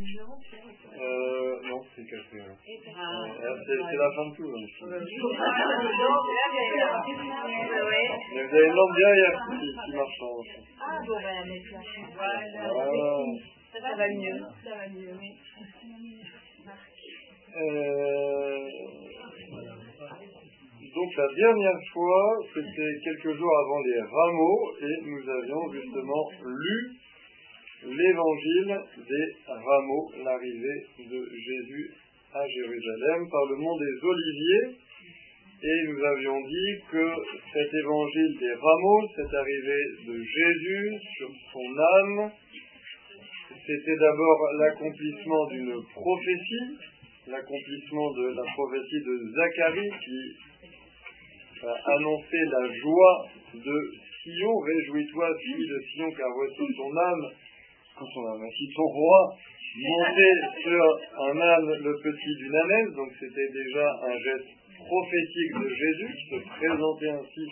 Euh, non, c'est café. alors. Euh, c'est c'est la fin de tout. hein, ici. Mais vous avez une lampe derrière qui, qui marche en Ah bon, on va la mettre là. Ah. Ça va mieux. Ça va mieux, oui. Euh, donc la dernière fois, c'était quelques jours avant les rameaux, et nous avions justement lu l'évangile des rameaux, l'arrivée de Jésus à Jérusalem par le mont des Oliviers. Et nous avions dit que cet évangile des rameaux, cette arrivée de Jésus sur son âme, c'était d'abord l'accomplissement d'une prophétie, l'accomplissement de la prophétie de Zacharie qui a annoncé la joie de Sion. Réjouis-toi, fille de Sion, car voici ton âme, quand son ainsi ton roi, monté sur un âne le petit d'une ânesse. Donc c'était déjà un geste prophétique de Jésus se présentait ainsi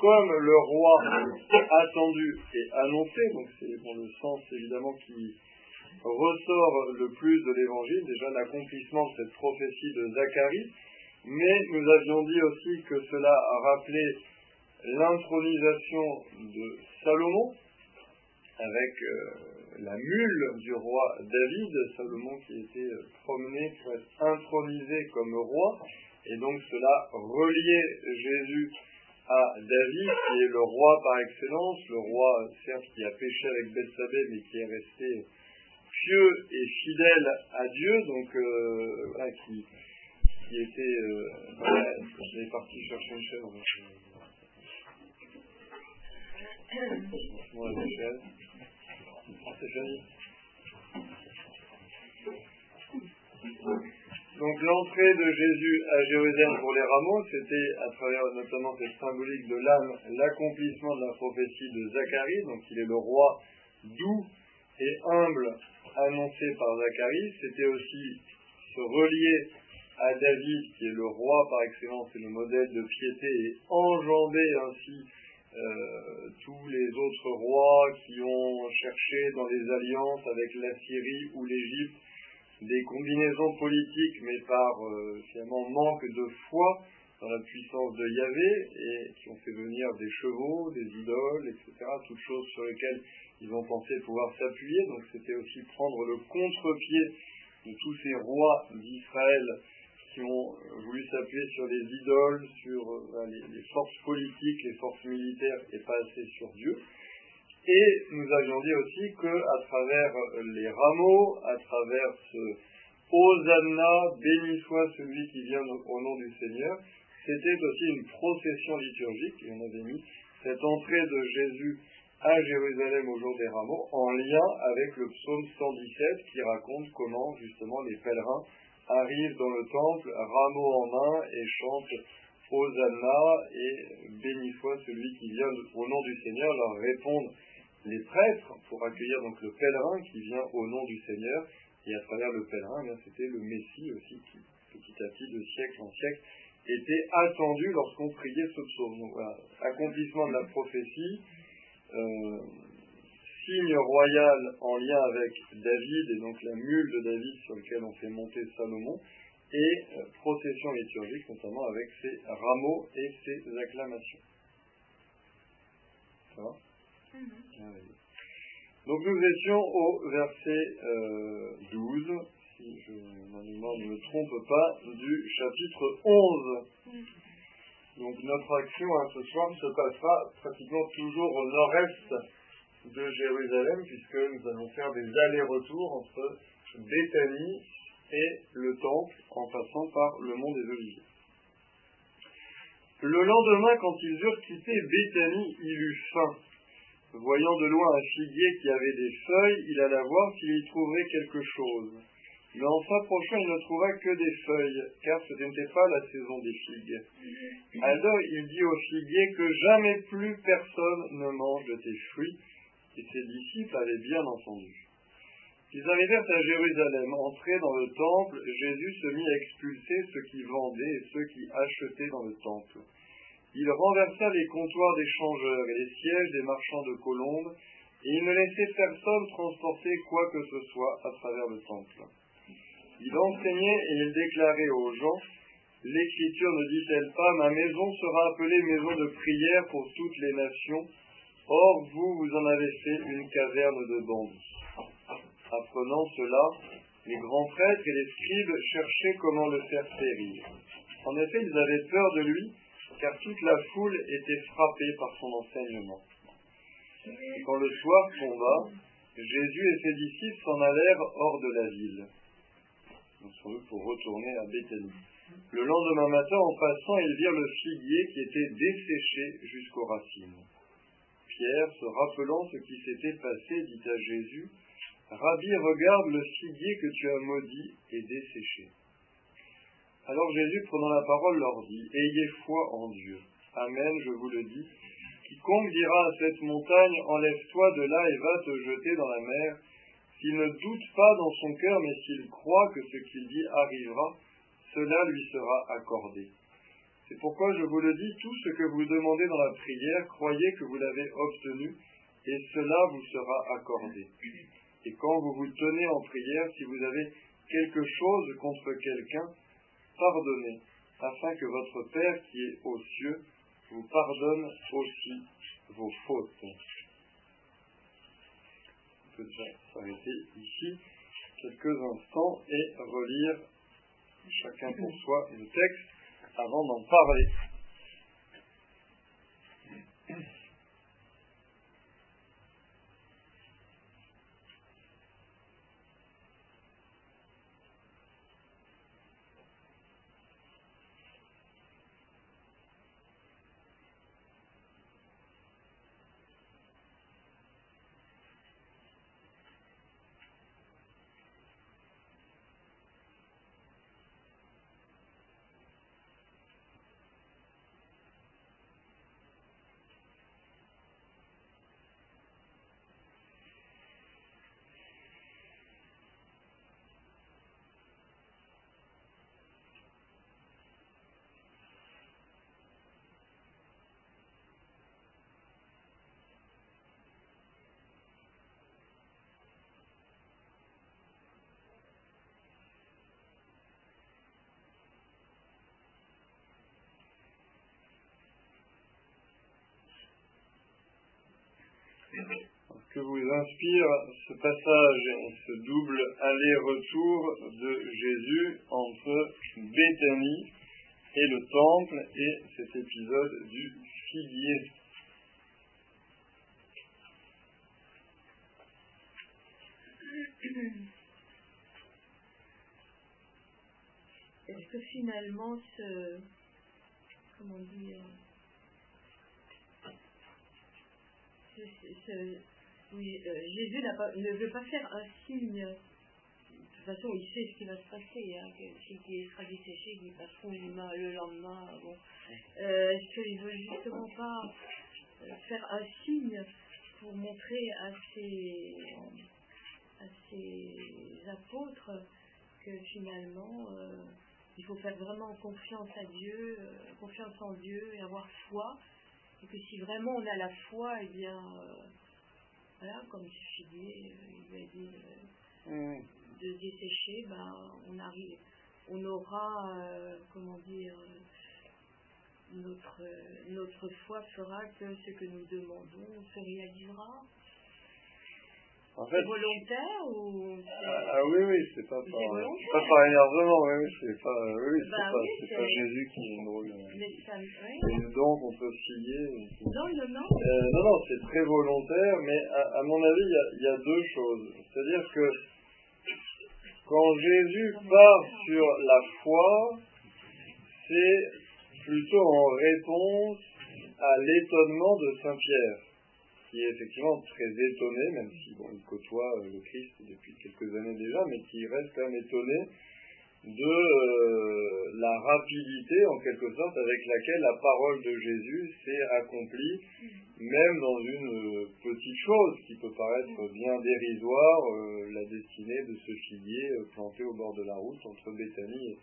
comme le roi attendu et annoncé. Donc c'est le sens évidemment qui ressort le plus de l'évangile, déjà l'accomplissement de cette prophétie de Zacharie, mais nous avions dit aussi que cela a rappelé l'intronisation de Salomon avec euh, la mule du roi David, Salomon qui était euh, promené pour être intronisé comme roi, et donc cela reliait Jésus à David, qui est le roi par excellence, le roi certes qui a péché avec Bethsabée, mais qui est resté pieux et fidèle à Dieu, donc euh, voilà, qui, qui était... Euh, voilà, parti chercher une chèvre. donc, euh, franchement, la chèvre. C'est joli. Donc l'entrée de Jésus à Jérusalem pour les rameaux, c'était à travers notamment cette symbolique de l'âme, l'accomplissement de la prophétie de Zacharie, donc il est le roi doux et humble annoncé par Zacharie, c'était aussi se relier à David, qui est le roi par excellence et le modèle de piété, et enjamber ainsi euh, tous les autres rois qui ont cherché dans les alliances avec la Syrie ou l'Égypte des combinaisons politiques, mais par euh, finalement manque de foi dans la puissance de Yahvé, et qui ont fait venir des chevaux, des idoles, etc., toutes choses sur lesquelles ils ont pensé pouvoir s'appuyer. Donc c'était aussi prendre le contre-pied de tous ces rois d'Israël qui ont voulu s'appuyer sur les idoles, sur euh, les, les forces politiques, les forces militaires, et pas assez sur Dieu. Et nous avions dit aussi que à travers les rameaux, à travers ce Hosanna, béni soit celui qui vient au nom du Seigneur, c'était aussi une procession liturgique, et on avait mis cette entrée de Jésus à Jérusalem au jour des rameaux en lien avec le psaume 117 qui raconte comment justement les pèlerins arrivent dans le temple, rameaux en main, et chantent Hosanna et béni soit celui qui vient au nom du Seigneur, leur répondent les prêtres pour accueillir donc le pèlerin qui vient au nom du Seigneur, et à travers le pèlerin, eh c'était le Messie aussi qui, petit à petit, de siècle en siècle, était attendu lorsqu'on priait ce psaume. Donc, voilà, accomplissement de la prophétie, euh, signe royal en lien avec David, et donc la mule de David sur lequel on fait monter Salomon, et euh, procession liturgique, notamment avec ses rameaux et ses acclamations. Ça va? Merveilleux. Donc nous étions au verset euh, 12, si je, ma mémoire ne me trompe pas, du chapitre 11. Donc notre action hein, ce soir se passera pratiquement toujours au nord-est de Jérusalem, puisque nous allons faire des allers-retours entre Béthanie et le temple, en passant par le mont des Oliviers. Le lendemain, quand ils eurent quitté Béthanie, il eut faim. Voyant de loin un figuier qui avait des feuilles, il alla voir s'il y trouverait quelque chose. Mais en s'approchant, il ne trouva que des feuilles, car ce n'était pas la saison des figues. Alors il dit au figuier que jamais plus personne ne mange de tes fruits, et ses disciples avaient bien entendu. Ils arrivèrent à Jérusalem, entrés dans le temple, Jésus se mit à expulser ceux qui vendaient et ceux qui achetaient dans le temple. Il renversa les comptoirs des changeurs et les sièges des marchands de colombes, Et il ne laissait personne transporter quoi que ce soit à travers le temple. Il enseignait et il déclarait aux gens, l'Écriture ne dit-elle pas, ma maison sera appelée maison de prière pour toutes les nations, or vous, vous en avez fait une caverne de bandits. Apprenant cela, les grands prêtres et les scribes cherchaient comment le faire périr. En effet, ils avaient peur de lui, car toute la foule était frappée par son enseignement. Et quand le soir tomba, Jésus et ses disciples s'en allèrent hors de la ville, pour retourner à Béthanie. Le lendemain matin, en passant, ils virent le figuier qui était desséché jusqu'aux racines. Pierre, se rappelant ce qui s'était passé, dit à Jésus, Rabbi, regarde le figuier que tu as maudit et desséché. Alors Jésus, prenant la parole, leur dit, Ayez foi en Dieu. Amen, je vous le dis. Quiconque dira à cette montagne, Enlève-toi de là et va te jeter dans la mer, s'il ne doute pas dans son cœur, mais s'il croit que ce qu'il dit arrivera, cela lui sera accordé. C'est pourquoi je vous le dis, tout ce que vous demandez dans la prière, croyez que vous l'avez obtenu, et cela vous sera accordé. Et quand vous vous tenez en prière, si vous avez quelque chose contre quelqu'un, pardonnez, afin que votre Père qui est aux cieux vous pardonne aussi vos fautes. On peut déjà s'arrêter ici quelques instants et relire chacun pour soi le texte avant d'en parler. Que vous inspire ce passage, ce double aller-retour de Jésus entre Béthanie et le temple et cet épisode du figuier. Est-ce que finalement ce comment dire oui, euh, Jésus pas, ne veut pas faire un signe. De toute façon, il sait ce qui va se passer. Hein, qu'il sera desséché, qu'il passeront le lendemain. Bon. Euh, Est-ce qu'il ne veut justement pas euh, faire un signe pour montrer à ses, à ses apôtres que finalement, il faut faire vraiment confiance à Dieu, confiance en Dieu et avoir foi. Et que si vraiment on a la foi, eh bien, euh, voilà, comme figuier, il a dit euh, de dessécher, ben, on, arrive, on aura, euh, comment dire, notre, notre foi fera que ce que nous demandons se réalisera. En fait, c'est volontaire ou ah, ah, oui, oui, c'est pas par, pas par énervement, oui, oui, c'est pas, oui, c'est Bah pas, oui, c'est c'est- pas Jésus qui euh, Mais ça, oui. C'est dent contre figuier. Non, non, non. Euh, non, non, c'est très volontaire, mais à, à mon avis, il y y a deux choses. C'est-à-dire que quand Jésus part sur la foi, c'est plutôt en réponse à l'étonnement de Saint Pierre, qui est effectivement très étonné, même si bon, il côtoie euh, le Christ depuis quelques années déjà, mais qui reste quand même étonné de euh, la rapidité, en quelque sorte, avec laquelle la parole de Jésus s'est accomplie, même dans une euh, petite chose qui peut paraître bien dérisoire, euh, la destinée de ce figuier planté au bord de la route entre Béthanie et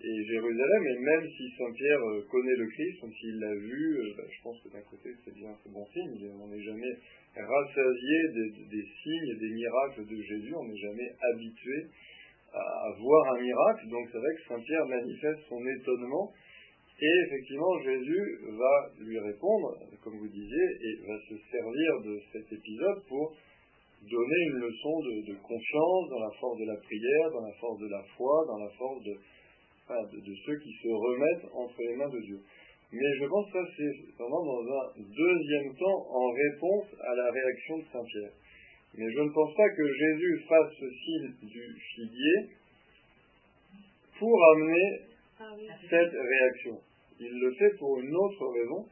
Jérusalem, et même si Saint-Pierre euh, connaît le Christ, s'il l'a vu, euh, bah, je pense que d'un côté c'est bien, c'est bon signe, on n'est jamais rassasié des, signes et des miracles de Jésus, on n'est jamais habitué à, voir un miracle, donc c'est vrai que Saint-Pierre manifeste son étonnement, et effectivement Jésus va lui répondre, comme vous disiez, et va se servir de cet épisode pour donner une leçon de confiance dans la force de la prière, dans la force de la foi, dans la force de, de, ceux qui se remettent entre les mains de Dieu. Mais je pense que ça, c'est vraiment dans un deuxième temps en réponse à la réaction de Saint-Pierre. Mais je ne pense pas que Jésus fasse ce signe du figuier pour amener ah cette réaction. Il le fait pour une autre raison,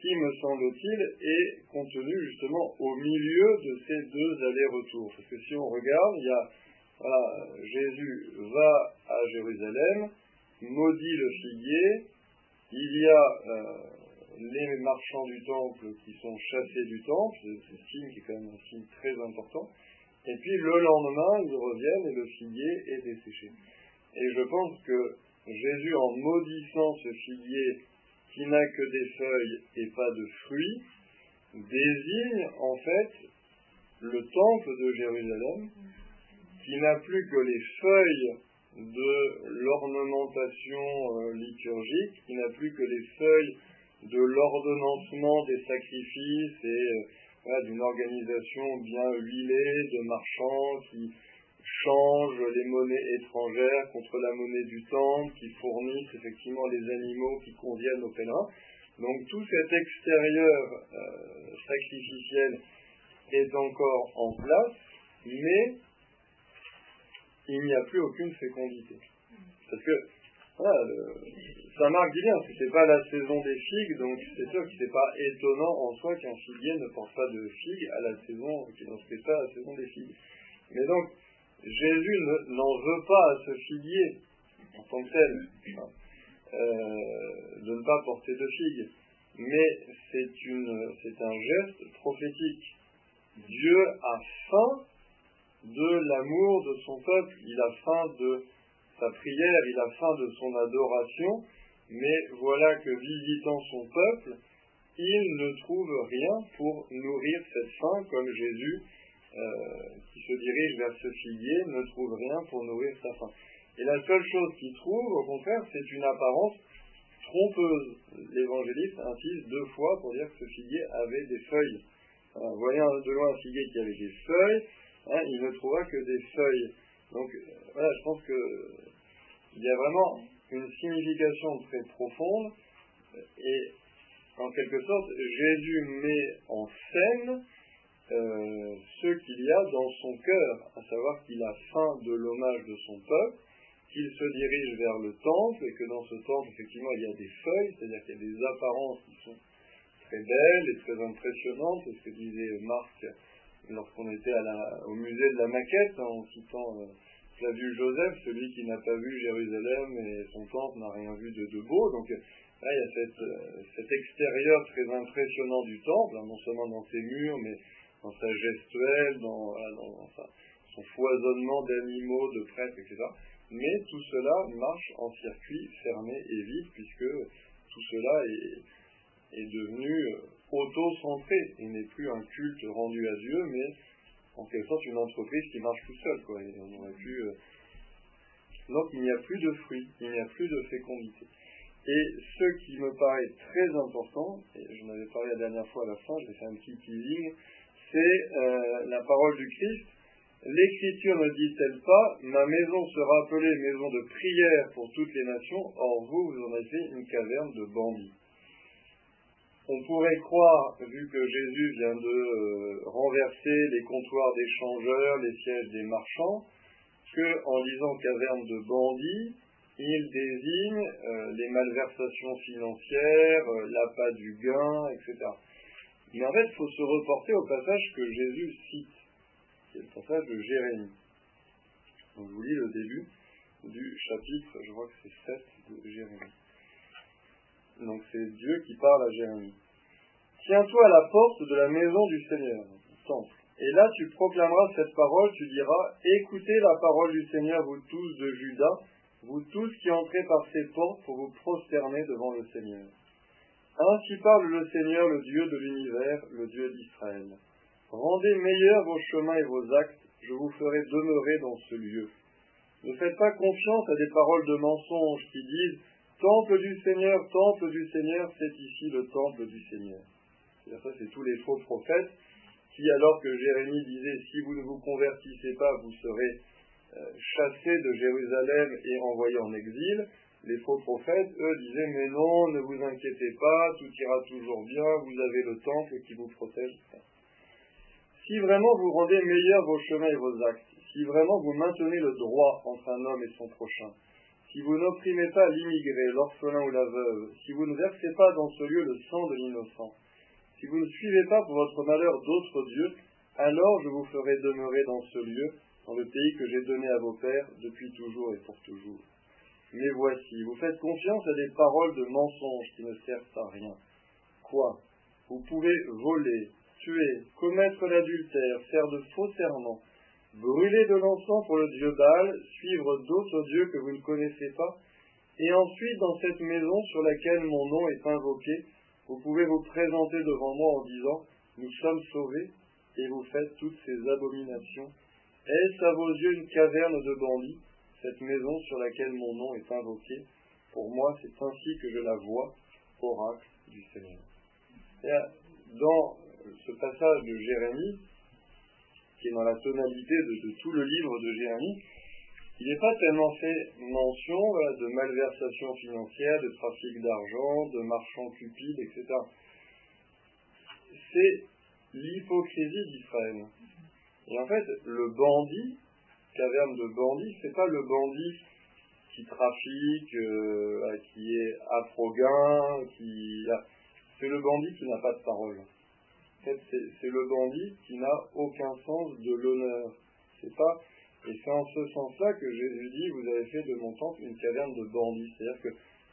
qui, me semble-t-il, est contenue justement au milieu de ces deux allers-retours. Parce que si on regarde, il y a voilà, Jésus va à Jérusalem, maudit le figuier, il y a euh, les marchands du temple qui sont chassés du temple, c'est signe qui est quand même un signe très important, et puis le lendemain, ils reviennent et le figuier est desséché. Et je pense que Jésus, en maudissant ce figuier qui n'a que des feuilles et pas de fruits, désigne en fait le temple de Jérusalem qui n'a plus que les feuilles de l'ornementation euh, liturgique, qui n'a plus que les feuilles de l'ordonnancement des sacrifices et euh, d'une organisation bien huilée de marchands qui changent les monnaies étrangères contre la monnaie du temple, qui fournissent effectivement les animaux qui conviennent aux pèlerins. Donc tout cet extérieur euh, sacrificiel est encore en place, mais il n'y a plus aucune fécondité. Parce que, voilà, Saint Marc dit bien, c'était pas la saison des figues, donc c'est sûr que c'est pas étonnant en soi qu'un figuier ne porte pas de figues à la saison, qui n'en fait pas la saison des figues. Mais donc, Jésus n'en veut pas à ce figuier, en tant que tel, hein, euh, de ne pas porter de figues. Mais c'est un geste prophétique. Dieu a faim de l'amour de son peuple, il a faim de sa prière, il a faim de son adoration, mais voilà que visitant son peuple, il ne trouve rien pour nourrir cette faim, comme Jésus, euh, qui se dirige vers ce figuier, ne trouve rien pour nourrir sa faim. Et la seule chose qu'il trouve, au contraire, c'est une apparence trompeuse. L'évangéliste insiste deux fois pour dire que ce figuier avait des feuilles. voyant de loin un figuier qui avait des feuilles, Hein, il ne trouvera que des feuilles. Donc voilà, je pense qu'il y a vraiment une signification très profonde et en quelque sorte Jésus met en scène euh, ce qu'il y a dans son cœur, à savoir qu'il a faim de l'hommage de son peuple, qu'il se dirige vers le temple et que dans ce temple effectivement il y a des feuilles, c'est-à-dire qu'il y a des apparences qui sont très belles et très impressionnantes, c'est ce que disait Marc lorsqu'on était au musée de la maquette, en citant euh, Flavius Joseph, celui qui n'a pas vu Jérusalem et son temple n'a rien vu de, beau. Donc là, il y a euh, cet extérieur très impressionnant du temple, hein, non seulement dans ses murs, mais dans sa gestuelle, dans, son foisonnement d'animaux, de prêtres, etc. Mais tout cela marche en circuit fermé et vide, puisque tout cela est, est devenu euh, auto-centré. Il n'est plus un culte rendu à Dieu, mais en quelque sorte une entreprise qui marche tout seul. Quoi. euh, Donc il n'y a plus de fruits, il n'y a plus de fécondité. Et ce qui me paraît très important, et j'en avais parlé la dernière fois à la fin, je vais faire un petit teasing, c'est euh, la parole du Christ. L'Écriture ne dit-elle pas, ma maison sera appelée maison de prière pour toutes les nations, or vous, vous en avez fait une caverne de bandits. On pourrait croire, vu que Jésus vient de euh, renverser les comptoirs des changeurs, les sièges des marchands, que en disant caverne de bandits, il désigne euh, les malversations financières, euh, l'appât du gain, etc. Mais en fait, il faut se reporter au passage que Jésus cite, qui est le passage de Jérémie. Je vous lis le début du chapitre, je crois que c'est 7 de Jérémie. Donc c'est Dieu qui parle à Jérémie. Tiens-toi à la porte de la maison du Seigneur, temple. Et là tu proclameras cette parole, tu diras, écoutez la parole du Seigneur, vous tous de Judas, vous tous qui entrez par ces portes pour vous prosterner devant le Seigneur. Ainsi parle le Seigneur, le Dieu de l'univers, le Dieu d'Israël. Rendez meilleurs vos chemins et vos actes, je vous ferai demeurer dans ce lieu. Ne faites pas confiance à des paroles de mensonges qui disent Temple du Seigneur, temple du Seigneur, c'est ici le temple du Seigneur. Ça, c'est tous les faux prophètes qui, alors que Jérémie disait Si vous ne vous convertissez pas, vous serez euh, chassés de Jérusalem et envoyés en exil, les faux prophètes, eux, disaient Mais non, ne vous inquiétez pas, tout ira toujours bien, vous avez le temple qui vous protège. Si vraiment vous rendez meilleurs vos chemins et vos actes, si vraiment vous maintenez le droit entre un homme et son prochain, si vous n'opprimez pas l'immigré, l'orphelin ou la veuve, si vous ne versez pas dans ce lieu le sang de l'innocent, si vous ne suivez pas pour votre malheur d'autres dieux, alors je vous ferai demeurer dans ce lieu, dans le pays que j'ai donné à vos pères depuis toujours et pour toujours. Mais voici, vous faites confiance à des paroles de mensonges qui ne servent à rien. Quoi? Vous pouvez voler, tuer, commettre l'adultère, faire de faux serments, brûler de l'encens pour le dieu Baal, suivre d'autres dieux que vous ne connaissez pas, et ensuite dans cette maison sur laquelle mon nom est invoqué, vous pouvez vous présenter devant moi en disant Nous sommes sauvés, et vous faites toutes ces abominations. Est-ce à vos yeux une caverne de bandits, cette maison sur laquelle mon nom est invoqué? Pour moi, c'est ainsi que je la vois, oracle du Seigneur. dans ce passage de Jérémie, qui est dans la tonalité de, tout le livre de Jérémie, il n'est pas tellement fait mention de malversation financière, de trafic d'argent, de marchands cupides, etc. C'est l'hypocrisie d'Israël. Et en fait, le bandit, caverne de bandit, c'est pas le bandit qui trafique, euh, qui est afro qui... C'est le bandit qui n'a pas de parole c'est le bandit qui n'a aucun sens de l'honneur. C'est pas, et c'est en ce sens-là que Jésus dit, vous avez fait de mon temple une caverne de bandits. C'est-à-dire que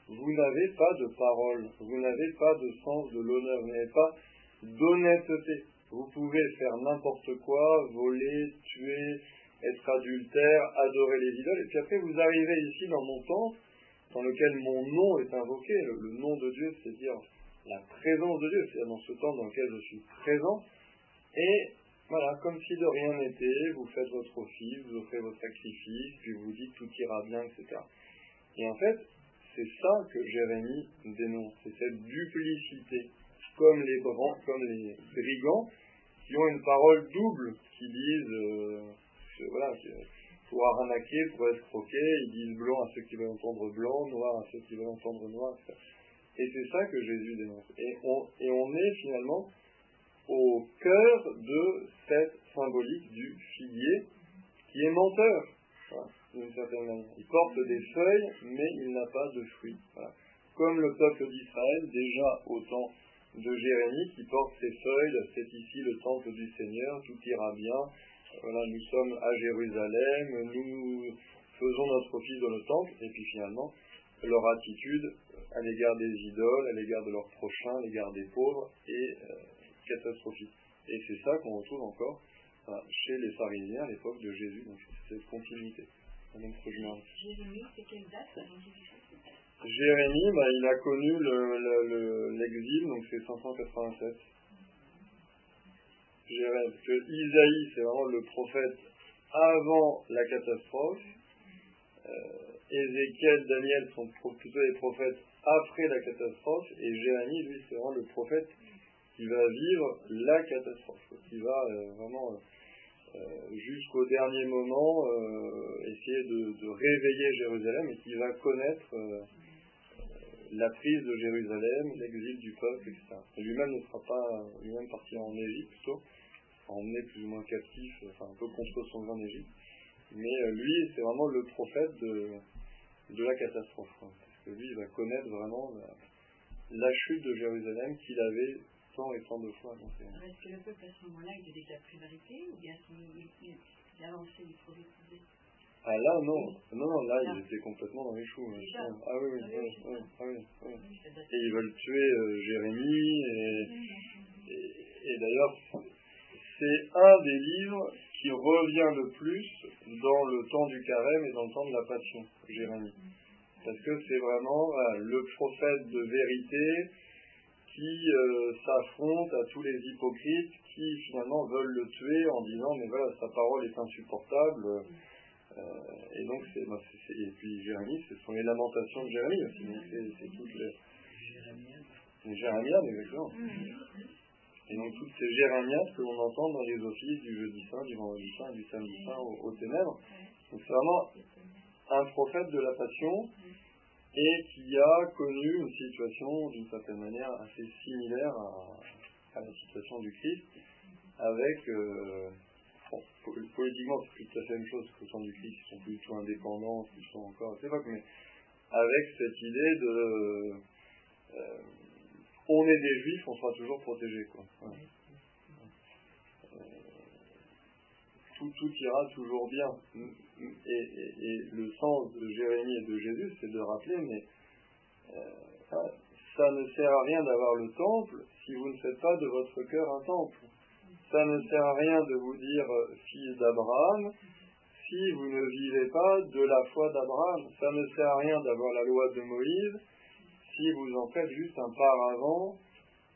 vous n'avez pas de parole, vous n'avez pas de sens de l'honneur, vous n'avez pas d'honnêteté. Vous pouvez faire n'importe quoi, voler, tuer, être adultère, adorer les idoles, et puis après vous arrivez ici dans mon temple, dans lequel mon nom est invoqué, le nom de Dieu, c'est-à-dire la présence de Dieu, c'est-à-dire dans ce temps dans lequel je suis présent. Et voilà, comme si de rien n'était, vous faites votre office, vous offrez votre sacrifice, puis vous dites tout ira bien, etc. Et en fait, c'est ça que Jérémie dénonce, c'est cette duplicité, comme les, comme les brigands qui ont une parole double, qui disent, euh, voilà, pour arnaquer, pour escroquer, ils disent blanc à ceux qui veulent entendre blanc, noir à ceux qui veulent entendre noir, etc. Et c'est ça que Jésus dénonce. Et on, est finalement au cœur de cette symbolique du figuier qui est menteur, d'une certaine manière. Il porte des feuilles, mais il n'a pas de fruits. Comme le peuple d'Israël, déjà au temps de Jérémie, qui porte ses feuilles, c'est ici le temple du Seigneur, tout ira bien. Voilà, nous sommes à Jérusalem, nous faisons notre office dans le temple, et puis finalement, leur attitude à l'égard des idoles, à l'égard de leurs prochains, à l'égard des pauvres, est euh, catastrophique. Et c'est ça qu'on retrouve encore chez les pharisiens à l'époque de Jésus, donc cette continuité. Jérémie, c'est quelle date Jérémie, bah, il a connu l'exil, donc c'est 587. Jérémie, parce que Isaïe, c'est vraiment le prophète avant la catastrophe. Euh, Ézéchiel, Daniel sont plutôt les prophètes après la catastrophe, et Jérémie, lui, c'est vraiment le prophète qui va vivre la catastrophe, qui va euh, vraiment euh, jusqu'au dernier moment essayer de, réveiller Jérusalem et qui va connaître la prise de Jérusalem, l'exil du peuple, etc. lui-même ne sera pas lui-même parti en Égypte plutôt, emmené plus ou moins captif, enfin un peu contre son en Égypte. Mais lui, c'est vraiment le prophète de, de la catastrophe. Parce que lui, il va connaître vraiment la, chute de Jérusalem qu'il avait tant et tant de fois annoncé. Est-ce que le peuple à ce moment-là était déjà prévaricé ou bien il, il, il avançait, il progressait? Ah là non, non, non, là il était complètement dans les choux. Ah oui, oui, ah oui, oui, ah oui, oui. Et ils veulent tuer euh, Jérémie et, et, et d'ailleurs c'est un des livres qui revient le plus dans le temps du carême et dans le temps de la passion, Jérémie. Parce que c'est vraiment le prophète de vérité qui euh, s'affronte à tous les hypocrites qui finalement veulent le tuer en disant mais voilà sa parole est insupportable euh, et donc c'est, et puis Jérémie ce sont les lamentations de Jérémie aussi c'est, toutes les les Jérémiades exactement et donc toutes ces Jérémiades que l'on entend dans les offices du jeudi saint, du vendredi saint du samedi saint aux, ténèbres. Donc c'est vraiment un prophète de la passion et qui a connu une situation d'une certaine manière assez similaire à, la situation du Christ, avec, euh, politiquement c'est plus tout à fait la même chose que temps du Christ, ils sont plus du tout indépendants, ils sont encore à cette époque, mais avec cette idée de euh, on est des juifs, on sera toujours protégés. Quoi. Euh, tout, tout ira toujours bien et, le sens de Jérémie et de Jésus, c'est de rappeler, mais euh, ça ne sert à rien d'avoir le temple si vous ne faites pas de votre cœur un temple. Ça ne sert à rien de vous dire euh, fils d'Abraham si vous ne vivez pas de la foi d'Abraham. Ça ne sert à rien d'avoir la loi de Moïse si vous en faites juste un paravent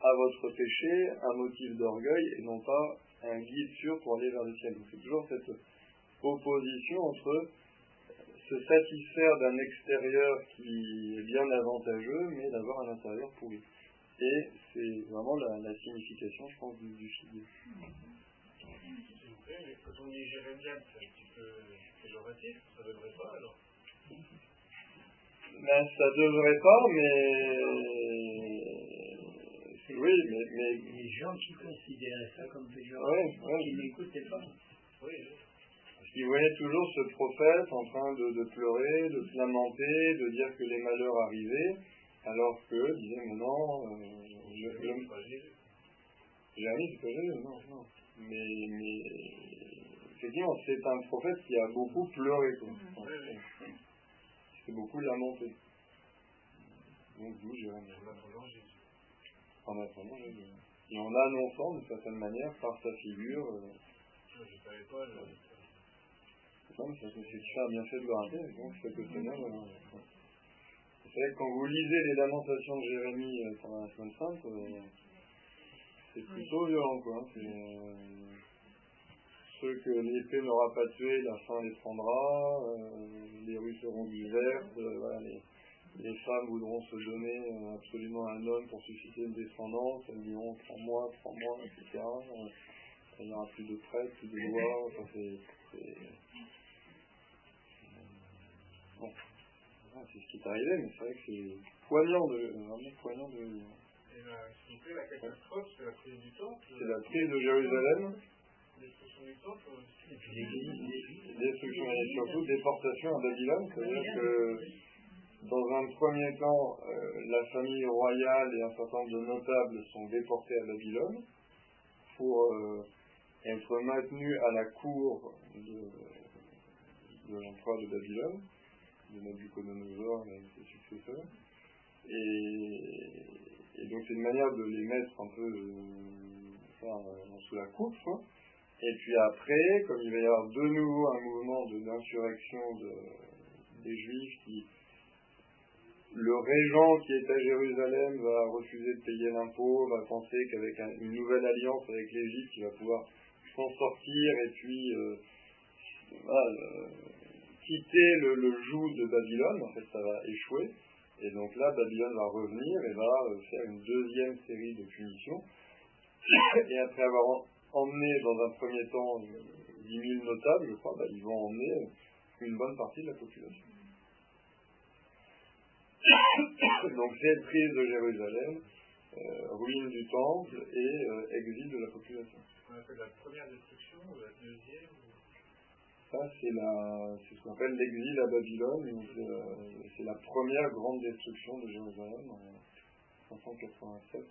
à votre péché, un motif d'orgueil et non pas un guide sûr pour aller vers le ciel. C'est toujours cette opposition entre se satisfaire d'un extérieur qui est bien avantageux, mais d'avoir un intérieur pourri. Et c'est vraiment la, signification, je pense, du, du. Quand on dit jérémien, c'est un petit peu péjoratif, ça ne devrait pas alors? Ben, ça devrait pas, mais. Oui, mais, mais. Les gens qui considéraient ça comme péjoratif, oui, oui. n'écoutaient pas. Oui, il voyait toujours ce prophète en train de, pleurer, de se lamenter, de dire que les malheurs arrivaient, alors que, disait, mais non, euh, je, Jérémie, c'est pas Jésus, non, non. Mais, mais effectivement, c'est un prophète qui a beaucoup pleuré, quoi. Mmh. Il s'est beaucoup lamenté. Donc, d'où Jérémie. En attendant Jésus. Et en annonçant, d'une certaine manière, par sa figure. Euh, je savais pas, non, ça c'est faire bien fait de le rater, donc ça peut tenir. Euh, c'est vrai que quand vous lisez les lamentations de Jérémie euh, pendant la semaine sainte, euh, c'est plutôt violent, quoi. Hein, ceux que l'épée n'aura pas tué, la faim les prendra, seront voilà, les, les, femmes voudront se donner absolument un homme pour susciter une descendance, elles diront trois mois, trois mois, etc. il n'y aura plus de prêtres, plus de lois, enfin, c'est Bon. c'est ce qui est arrivé, mais c'est vrai que c'est poignant de, vraiment poignant de. Et la, plaît, la catastrophe, c'est la prise du temple. C'est la prise de Jérusalem. Destruction. Et surtout déportation à Babylone, c'est-à-dire que dans un premier temps, euh, la famille royale et un certain nombre de notables sont déportés à Babylone pour euh, être maintenus à la cour de, l'empereur de Babylone de Nabucodonosor et ses successeurs. Et, donc c'est une manière de les mettre un peu euh, sous la coupe. Et puis après, comme il va y avoir de nouveau un mouvement d'insurrection des Juifs le régent qui est à Jérusalem va refuser de payer l'impôt, va penser qu'avec une nouvelle alliance avec l'Égypte, il va pouvoir s'en sortir et puis euh, quitter le, joug de Babylone, en fait ça va échouer, et donc là Babylone va revenir et va euh, faire une deuxième série de punitions, et après avoir emmené dans un premier temps 10 000 notables, je crois, bah, ils vont emmener une bonne partie de la population. donc cette prise de Jérusalem, euh, ruine du temple et euh, exil de la population. On appelle la première destruction, la deuxième ça, c'est ce qu'on appelle l'exil à Babylone. Euh, c'est la première grande destruction de Jérusalem en 587.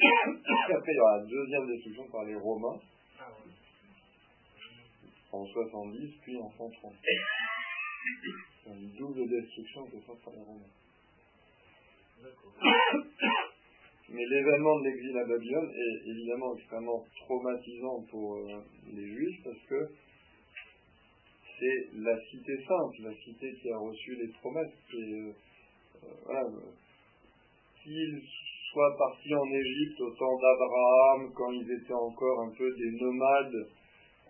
Après, il y aura la deuxième destruction par les Romains en 70, puis en 130. C'est une double destruction que ça par les Romains. Mais l'événement de l'exil à Babylone est évidemment extrêmement traumatisant pour euh, les Juifs parce que c'est la cité sainte, la cité qui a reçu les promesses. Et, voilà, qu'ils soient partis en Égypte au temps d'Abraham, quand ils étaient encore un peu des nomades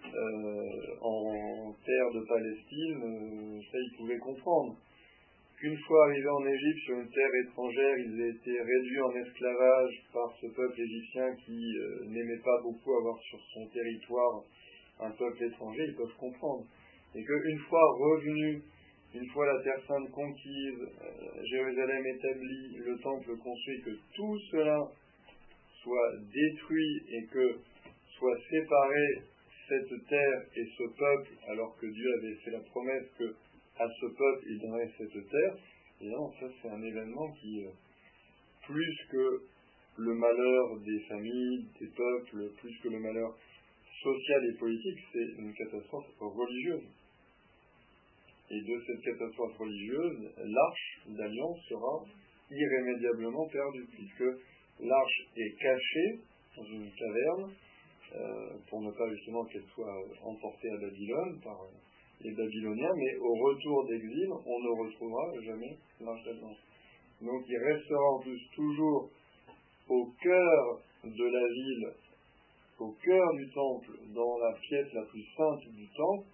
euh, en terre de Palestine, euh, ça ils pouvaient comprendre. Qu'une fois arrivés en Égypte sur une terre étrangère, ils aient été réduits en esclavage par ce peuple égyptien qui euh, n'aimait pas beaucoup avoir sur son territoire un peuple étranger, ils peuvent comprendre. Et qu'une fois revenus une fois la Terre Sainte conquise, euh, Jérusalem établie, le temple construit, que tout cela soit détruit et que soit séparé cette terre et ce peuple, alors que Dieu avait fait la promesse que à ce peuple il donnerait cette terre, et non, ça c'est un événement qui, euh, plus que le malheur des familles, des peuples, plus que le malheur social et politique, c'est une catastrophe religieuse. Et de cette catastrophe religieuse, l'arche d'alliance sera irrémédiablement perdue, puisque l'arche est cachée dans une caverne, euh, pour ne pas justement qu'elle soit emportée à Babylone par les Babyloniens, mais au retour d'exil, on ne retrouvera jamais l'arche d'alliance. Donc il restera en plus toujours au cœur de la ville, au cœur du temple, dans la pièce la plus sainte du temple,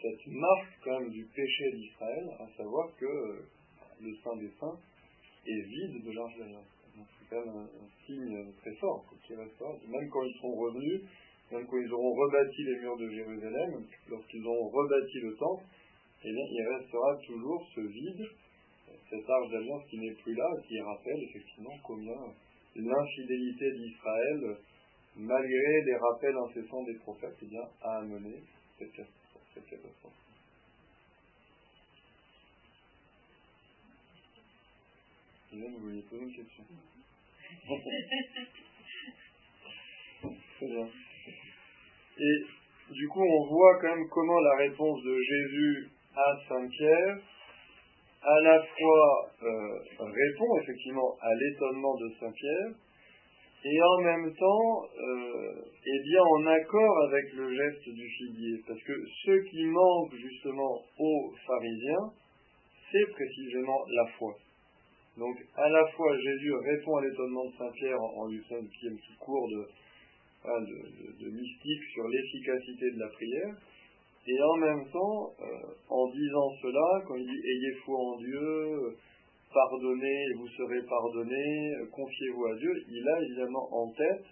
cette marque quand même du péché d'Israël, à savoir que euh, le Saint des Saints est vide de l'arche d'alliance. C'est quand même un, signe très fort. Même quand ils seront revenus, même quand ils auront rebâti les murs de Jérusalem, lorsqu'ils auront rebâti le temple, eh bien, il restera toujours ce vide, cette arche d'alliance qui n'est plus là, qui rappelle effectivement combien l'infidélité d'Israël, malgré les rappels incessants des prophètes, eh bien, a amené cette cette catastrophe. vous vouliez poser une question Très bien. Et du coup, on voit quand même comment la réponse de Jésus à Saint Pierre à la fois euh, répond effectivement à l'étonnement de Saint Pierre, et en même temps euh, est bien en accord avec le geste du figuier. Parce que ce qui manque justement aux pharisiens, c'est précisément la foi. Donc à la fois Jésus répond à l'étonnement de Saint-Pierre en, lui faisant un petit cours de, de, mystique sur l'efficacité de la prière, et en même temps, euh, en disant cela, quand il dit ayez foi en Dieu, pardonnez vous serez pardonné, confiez-vous à Dieu, il a évidemment en tête,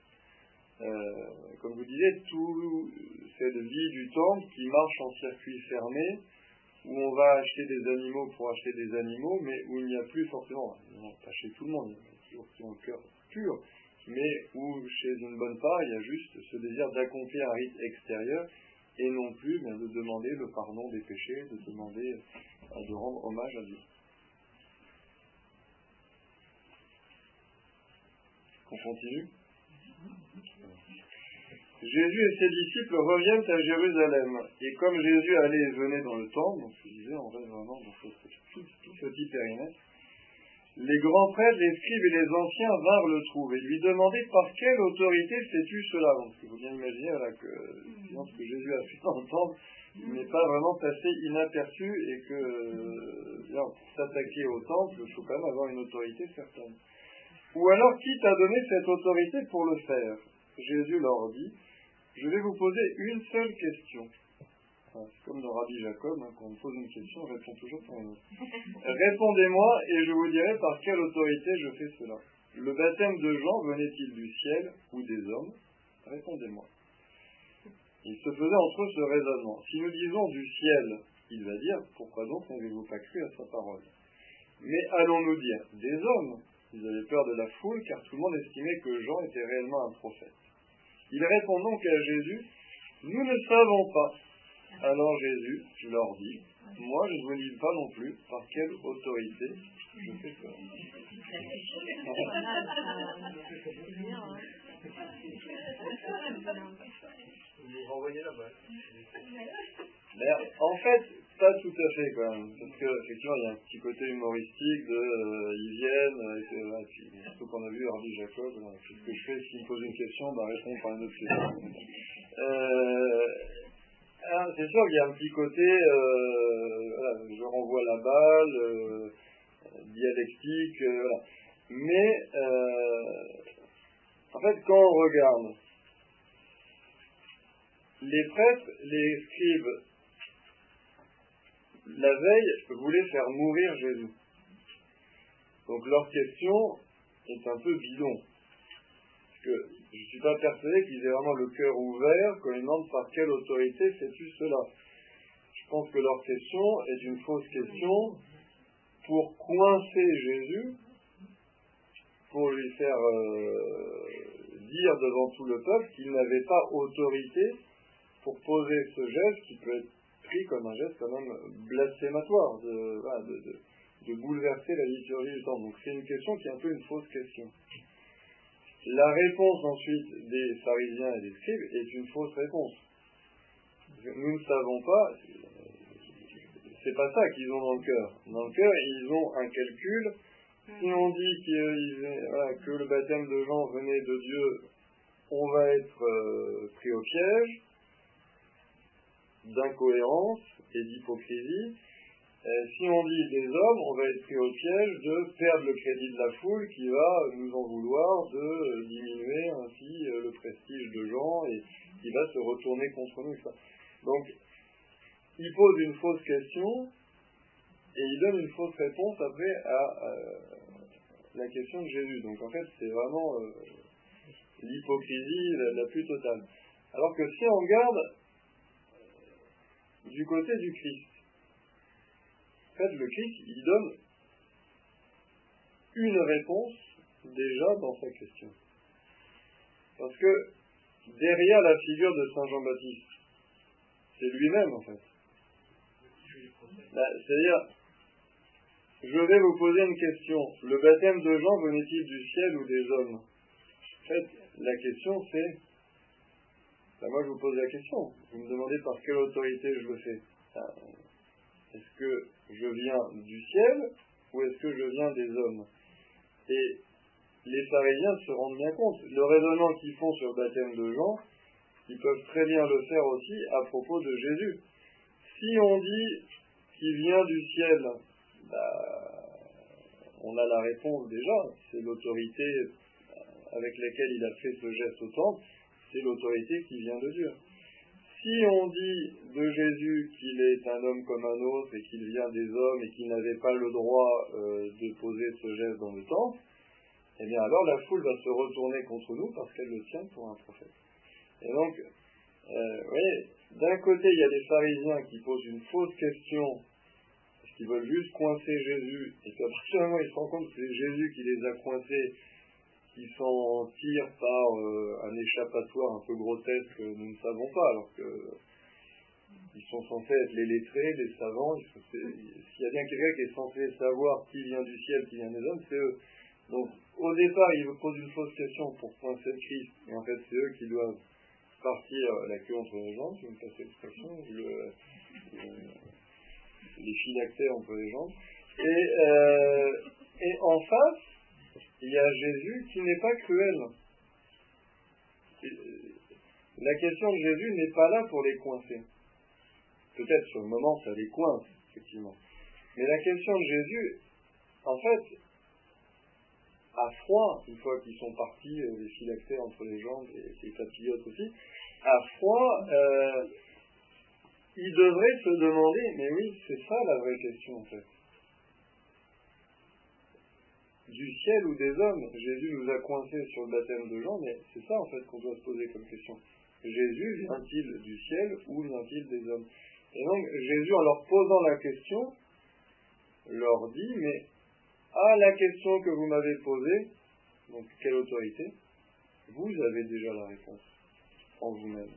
euh, comme vous disiez, tout cette vie du temple qui marche en circuit fermé, où on va acheter des animaux pour acheter des animaux, mais où il n'y a plus forcément, pas chez tout le monde, il y a toujours le cœur pur, mais où chez une bonne part, il y a juste ce désir d'accomplir un rite extérieur, et non plus de demander le pardon des péchés, de demander de rendre hommage à Dieu. On continue Jésus et ses disciples reviennent à Jérusalem. Et comme Jésus allait et venait dans le temple, donc je disais, on reste vraiment dans ce tout, petit périmètre, les grands prêtres, les scribes et les anciens vinrent le trouver et lui demandaient par quelle autorité fais-tu cela? Donc faut bien imaginer que ce que Jésus a fait dans le temple n'est pas vraiment passé inaperçu et que euh, pour s'attaquer au temple, il faut quand même avoir une autorité certaine. Ou alors, qui t'a donné cette autorité pour le faire? Jésus leur dit, je vais vous poser une seule question. c'est comme dans Rabbi Jacob, hein, quand on pose une question, on répond toujours par une autre. Répondez-moi et je vous dirai par quelle autorité je fais cela. Le baptême de Jean venait-il du ciel ou des hommes? Répondez-moi. Il se faisait entre eux ce raisonnement. Si nous disons du ciel, il va dire, pourquoi donc n'avez-vous pas cru à sa parole? Mais allons-nous dire des hommes? Ils avaient peur de la foule car tout le monde estimait que Jean était réellement un prophète. Il répond donc à Jésus, nous ne savons pas. Alors Jésus leur dit, moi je ne vous dis pas non plus par quelle autorité je fais cela. Vous renvoyez là-bas. En fait, pas tout à fait quand même, parce qu'effectivement il y a un petit côté humoristique de euh, ils viennent, euh, puis, surtout qu'on a vu Hardy Jacob, qu'est-ce que je fais s'il me pose une question, bah répond par une autre question. Euh, c'est sûr qu'il y a un petit côté, voilà, je renvoie la balle, dialectique, voilà. Mais en fait quand on regarde les prêtres, les scribes la veille, voulaient faire mourir Jésus. Donc leur question est un peu bidon. Je ne suis pas persuadé qu'ils aient vraiment le cœur ouvert quand ils demandent par quelle autorité fais-tu cela. Je pense que leur question est une fausse question pour coincer Jésus, pour lui faire euh, dire devant tout le peuple qu'il n'avait pas autorité pour poser ce geste qui peut être comme un geste quand même blasphématoire, de, bouleverser la liturgie du temps. Donc c'est une question qui est un peu une fausse question. La réponse ensuite des pharisiens et des scribes est une fausse réponse. Nous ne savons pas, c'est pas ça qu'ils ont dans le cœur. Dans le cœur, ils ont un calcul. Si on dit que le baptême de Jean venait de Dieu, on va être euh, pris au piège d'incohérence et d'hypocrisie. Euh, si on dit des hommes, on va être pris au piège de perdre le crédit de la foule qui va nous en vouloir de euh, diminuer ainsi euh, le prestige de gens et qui va se retourner contre nous. Donc, il pose une fausse question et il donne une fausse réponse après à, la question de Jésus. Donc en fait, c'est vraiment l'hypocrisie la, la, plus totale. Alors que si on regarde du côté du Christ. En fait, le Christ, il donne une réponse déjà dans sa question. Parce que derrière la figure de Saint Jean-Baptiste, c'est lui-même en fait. Bah, c'est-à-dire, je vais vous poser une question. Le baptême de Jean venait-il du ciel ou des hommes? En fait, la question c'est moi, je vous pose la question. Vous me demandez par quelle autorité je le fais. Est-ce que je viens du ciel ou est-ce que je viens des hommes? Et les pharisiens se rendent bien compte. Le raisonnement qu'ils font sur le baptême de Jean, ils peuvent très bien le faire aussi à propos de Jésus. Si on dit qu'il vient du ciel, ben, on a la réponse déjà. C'est l'autorité avec laquelle il a fait ce geste au temple c'est l'autorité qui vient de Dieu. Si on dit de Jésus qu'il est un homme comme un autre et qu'il vient des hommes et qu'il n'avait pas le droit euh, de poser ce geste dans le temple, eh bien alors la foule va se retourner contre nous parce qu'elle le tient pour un prophète. Et donc, euh, vous voyez, d'un côté, il y a des pharisiens qui posent une fausse question parce qu'ils veulent juste coincer Jésus, et puis partir du moment où ils se rendent compte que c'est Jésus qui les a coincés, qui s'en tirent par euh, un échappatoire un peu grotesque que nous ne savons pas, alors que ils sont censés être les lettrés, les savants. S'il y a bien quelqu'un qui est censé savoir qui vient du ciel, qui vient des hommes, c'est eux. Donc, au départ, ils posent une fausse question pour pointer le Christ, et en fait, c'est eux qui doivent partir la queue entre les jambes, si vous me passez l'expression, le, les phylactères entre les jambes. Et, euh, et en face, il y a Jésus qui n'est pas cruel. La question de Jésus n'est pas là pour les coincer. Peut-être sur le moment, ça les coince, effectivement. Mais la question de Jésus, en fait, à froid, une fois qu'ils sont partis, euh, les phylactères entre les jambes et les papillotes aussi, à froid, euh, ils devraient se demander, mais oui, c'est ça la vraie question en fait du ciel ou des hommes. Jésus nous a coincés sur le baptême de Jean, mais c'est ça en fait qu'on doit se poser comme question. Jésus vient-il du ciel ou vient-il des hommes? Et donc Jésus, en leur posant la question, leur dit, mais à la question que vous m'avez posée, donc quelle autorité? Vous avez déjà la réponse en vous-même.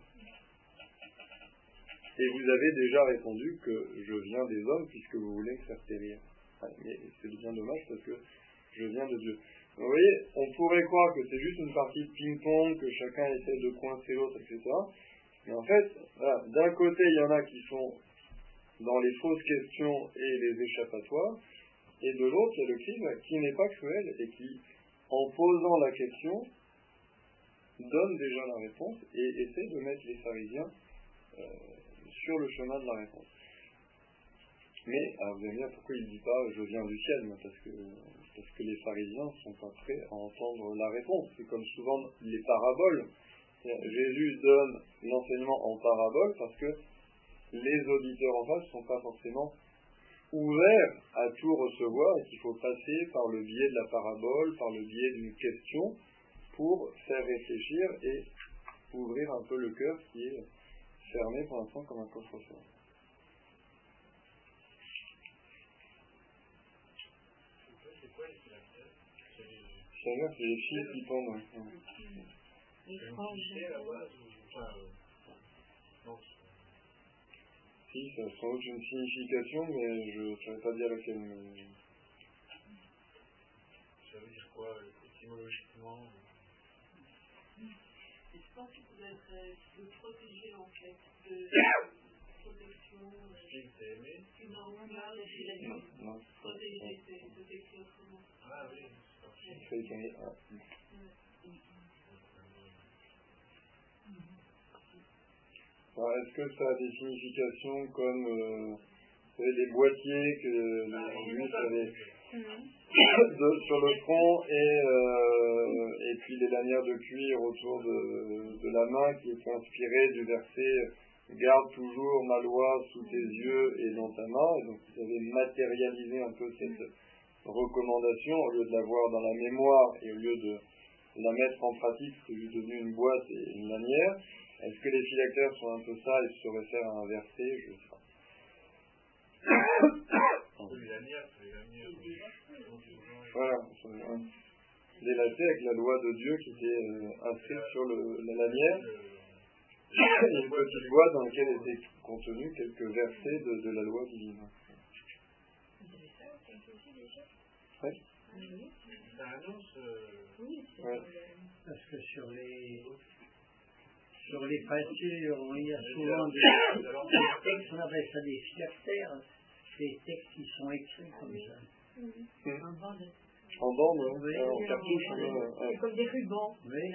Et vous avez déjà répondu que je viens des hommes puisque vous voulez me faire périr. Mais c'est bien dommage parce que je viens de Dieu. vous voyez, on pourrait croire que c'est juste une partie de ping-pong, que chacun essaie de coincer l'autre, etc. Mais en fait, d'un côté, il y en a qui sont dans les fausses questions et les échappatoires, et de l'autre, il y a le Christ qui n'est pas cruel et qui, en posant la question, donne déjà la réponse et essaie de mettre les pharisiens euh, sur le chemin de la réponse. Mais, vous allez me dire pourquoi il ne dit pas je viens du ciel, parce que, parce que les pharisiens sont pas prêts à entendre la réponse. C'est comme souvent les paraboles. Jésus donne l'enseignement en parabole parce que les auditeurs en face ne sont pas forcément ouverts à tout recevoir et qu'il faut passer par le biais de la parabole, par le biais d'une question pour faire réfléchir et ouvrir un peu le cœur qui est fermé pour l'instant comme un coffre-fort. C'est c'est les filles qui pendent. Les franges. Si, ça a sans doute une signification, mais je ne saurais pas dire laquelle. Ça veut dire quoi, étymologiquement je pense qu'il faut être euh, protégé en fait de protection. Non, non. Ah oui. Est-ce que ça a des significations comme euh, les boîtiers que les avaient sur le front et, euh, et puis les lanières de cuir autour de, de la main qui est inspiré du verset Garde toujours ma loi sous tes yeux et dans ta main. Et donc vous avez matérialisé un peu cette recommandation au lieu de l'avoir dans la mémoire et au lieu de la mettre en pratique, c'est devenu une boîte et une lanière. Est-ce que les phylactères sont un peu ça et sauraient faire un verset Je ne sais pas. Voilà, les lacets avec la loi de Dieu qui était euh, inscrite sur le, la lanière. Et une petite boîte dans laquelle étaient contenus quelques versets de, de la loi divine. Oui. Ça annonce. Oui, Parce que sur les sur les peintures, il y a souvent des textes, on appelle ça des phylactères, des textes qui sont écrits comme ça. En bande. En bande, oui. en cartouche. C'est comme des rubans. Oui.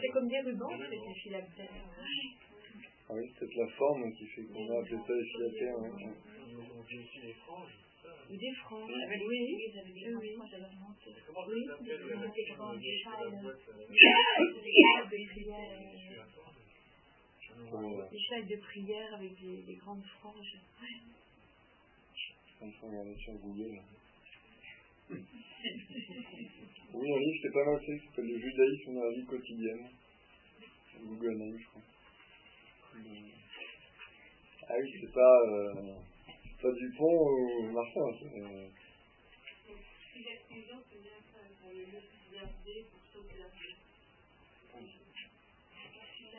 C'est comme des rubans, c'est des phylactères. Ah oui, c'est peut-être la forme qui fait qu'on a appelé ça des phylactères. On dit aussi des franges. Ou des franges. Oui, oui. Oui, ça s'appelle Des grandes Des châles de prière avec des, des grandes franges. On peut regarder sur Google. Oui, un livre, c'est pas mal fait, Le judaïsme dans la vie quotidienne. Google Name, je crois. Ah oui, c'est pas, euh, pas Dupont ou Martin. C'est, euh...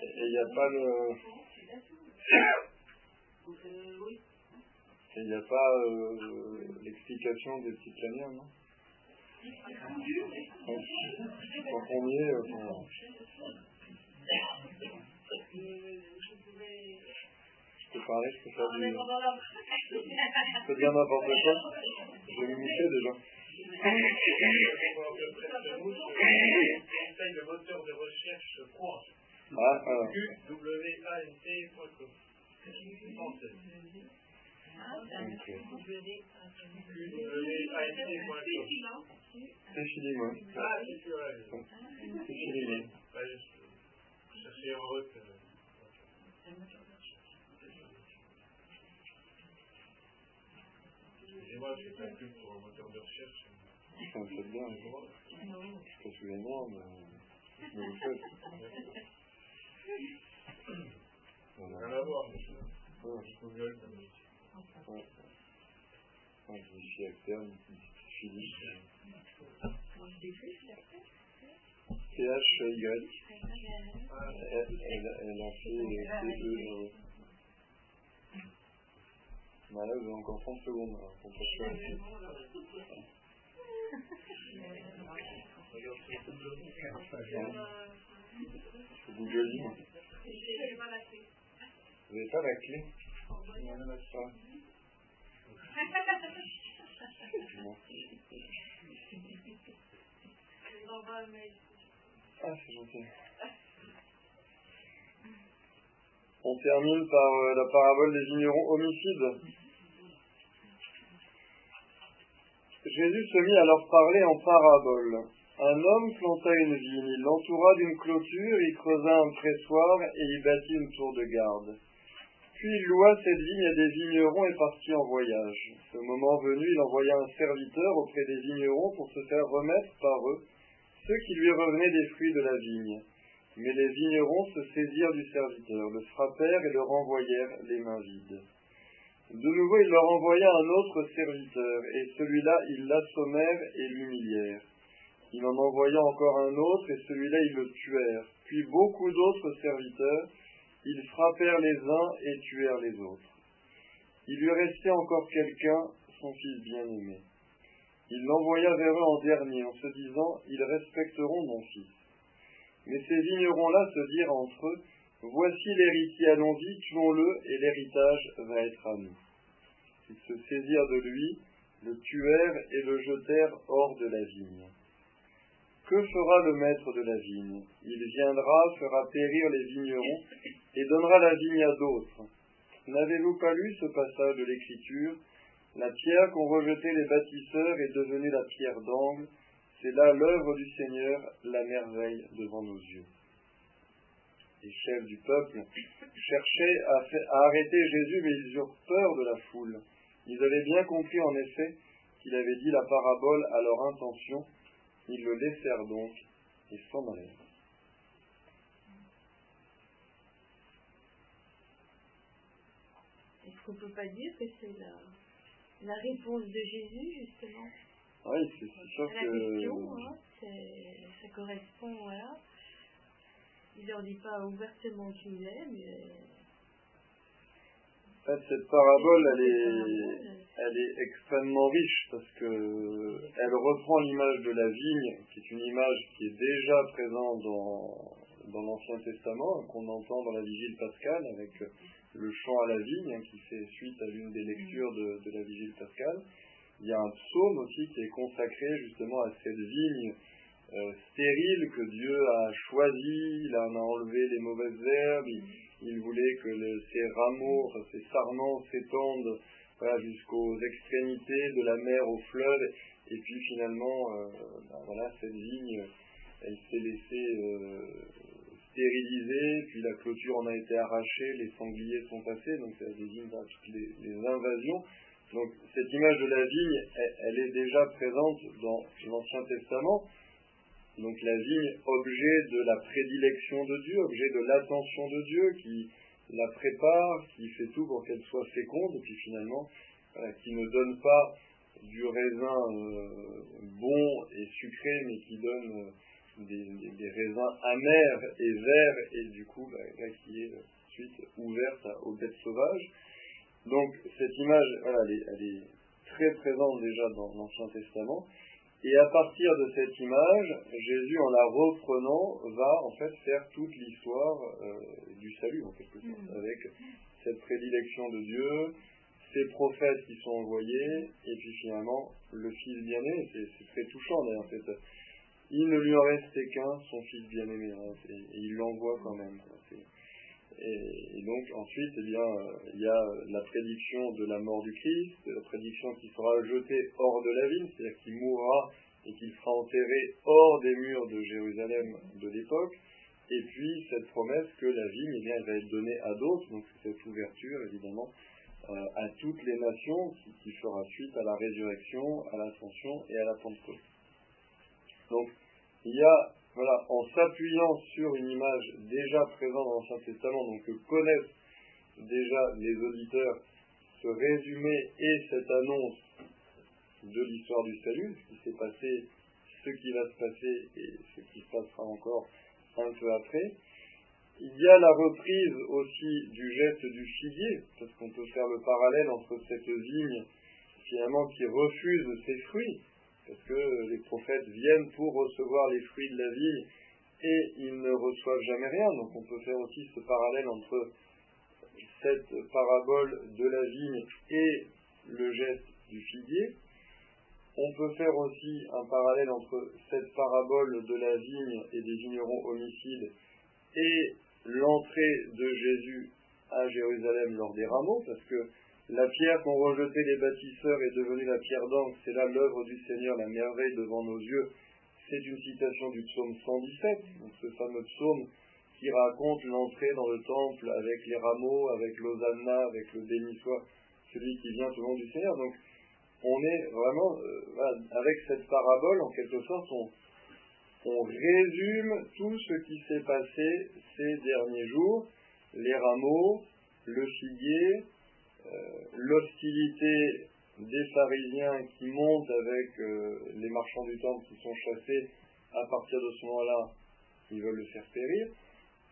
Et il n'y a pas le. Et il n'y a pas euh, l'explication des petites lanières, non? Quand on y est, euh, quand... Je peux parler, je peux faire du... Je peux dire n'importe quoi. Je vais me moucher déjà. De moteur de recherche. Ah, alors. C'est fini, moi. C'est. C'est fini, moi. Je en route. Excusez-moi, je fais pas pour un moteur de recherche. Ça me fait bien, je. Je je fais. Rien à voir. Je. Ouais, je vérifie externe, Philippe. P-H-Y. Elle, elle, elle a fait C-E-R-E. Bah là, vous avez encore 30 secondes. Alors, pour pas faire. Sur Google Livre. Vous n'avez pas la clé? Ah. On termine par euh, la parabole des vignerons homicides. Jésus se mit à leur parler en parabole. Un homme planta une vigne, il l'entoura d'une clôture, il creusa un pressoir et y bâtit une tour de garde. Puis il loua cette vigne à des vignerons et partit en voyage. Ce moment venu, il envoya un serviteur auprès des vignerons pour se faire remettre par eux ce qui lui revenait des fruits de la vigne. Mais les vignerons se saisirent du serviteur, le frappèrent et le renvoyèrent les mains vides. De nouveau, il leur envoya un autre serviteur, et celui-là, ils l'assommèrent et l'humilièrent. Il en envoya encore un autre, et celui-là, ils le tuèrent. Puis beaucoup d'autres serviteurs, ils frappèrent les uns et tuèrent les autres. Il lui restait encore quelqu'un, son fils bien-aimé. Il l'envoya vers eux en dernier, en se disant, ils respecteront mon fils. Mais ces vignerons-là se dirent entre eux, Voici l'héritier, allons-y, tuons-le, et l'héritage va être à nous. Ils se saisirent de lui, le tuèrent et le jetèrent hors de la vigne. Que fera le maître de la vigne? Il viendra, fera périr les vignerons, et donnera la vigne à d'autres. N'avez-vous pas lu ce passage de l'Écriture? La pierre qu'ont rejetée les bâtisseurs est devenue la pierre d'angle. C'est là l'œuvre du Seigneur, la merveille devant nos yeux les chefs du peuple, cherchaient à, arrêter Jésus, mais ils eurent peur de la foule. Ils avaient bien compris en effet qu'il avait dit la parabole à leur intention. Ils le laissèrent donc et s'en allèrent. Est-ce qu'on ne peut pas dire que c'est la, réponse de Jésus, justement? Oui, c'est sûr la que... Question, hein, ça correspond, voilà il leur dit pas ouvertement qu'il est, mais. En fait, cette parabole, elle est, elle est extrêmement riche parce que elle reprend l'image de la vigne, qui est une image qui est déjà présente dans, dans l'Ancien Testament, qu'on entend dans la vigile pascale avec le chant à la vigne, qui fait suite à l'une des lectures de, la vigile pascale. Il y a un psaume aussi qui est consacré justement à cette vigne euh, stérile que Dieu a choisi, il en a enlevé les mauvaises herbes, voulait que ces rameaux, ces sarments s'étendent jusqu'aux extrémités de la mer au fleuve, et puis finalement, euh, ben voilà, cette vigne, elle s'est laissée euh, stériliser, puis la clôture en a été arrachée, les sangliers sont passés, donc ça désigne toutes les, invasions. Donc cette image de la vigne, elle est déjà présente dans l'Ancien Testament. Donc la vigne, objet de la prédilection de Dieu, objet de l'attention de Dieu, qui la prépare, qui fait tout pour qu'elle soit féconde, et puis finalement, qui ne donne pas du raisin euh, bon et sucré, mais qui donne euh, des, raisins amers et verts, et du coup, bah, qui est ensuite ouverte aux bêtes sauvages. Donc cette image, elle est très présente déjà dans l'Ancien Testament. Et à partir de cette image, Jésus, en la reprenant, va en fait faire toute l'histoire euh, du salut, en quelque sorte, mm. avec cette prédilection de Dieu, ces prophètes qui sont envoyés, et puis finalement le Fils bien-aimé. C'est très touchant d'ailleurs. Il ne lui en restait qu'un, son Fils bien-aimé, hein, et, il l'envoie quand même. Et, donc ensuite, eh bien, il y a la prédiction de la mort du Christ, la prédiction qui sera jetée hors de la ville, c'est-à-dire qu'il mourra et qu'il sera enterré hors des murs de Jérusalem de l'époque. Et puis cette promesse que la vigne eh bien, va être donnée à d'autres, donc cette ouverture évidemment euh, à toutes les nations qui, qui, fera suite à la résurrection, à l'ascension et à la Pentecôte. Donc il y a voilà, en s'appuyant sur une image déjà présente dans l'Ancien Testament, donc que connaissent déjà les auditeurs, ce résumé et cette annonce de l'histoire du salut, ce qui s'est passé, ce qui va se passer et ce qui se passera encore un peu après. Il y a la reprise aussi du geste du figuier, parce qu'on peut faire le parallèle entre cette vigne finalement qui refuse ses fruits, parce que les prophètes viennent pour recevoir les fruits de la vie et ils ne reçoivent jamais rien. Donc on peut faire aussi ce parallèle entre cette parabole de la vigne et le geste du figuier. On peut faire aussi un parallèle entre cette parabole de la vigne et des vignerons homicides et l'entrée de Jésus à Jérusalem lors des rameaux, parce que la pierre qu'ont rejetée les bâtisseurs est devenue la pierre d'angle, c'est là l'œuvre du Seigneur, la merveille devant nos yeux. C'est une citation du psaume 117, donc ce fameux psaume qui raconte l'entrée dans le temple avec les rameaux, avec l'Osanna, avec le béni soit celui qui vient au nom du Seigneur. Donc on est vraiment, euh, avec cette parabole, en quelque sorte, on, résume tout ce qui s'est passé ces derniers jours, les rameaux, le figuier, l'hostilité des pharisiens qui montent avec euh, les marchands du temple qui sont chassés, à partir de ce moment-là, ils veulent le faire périr.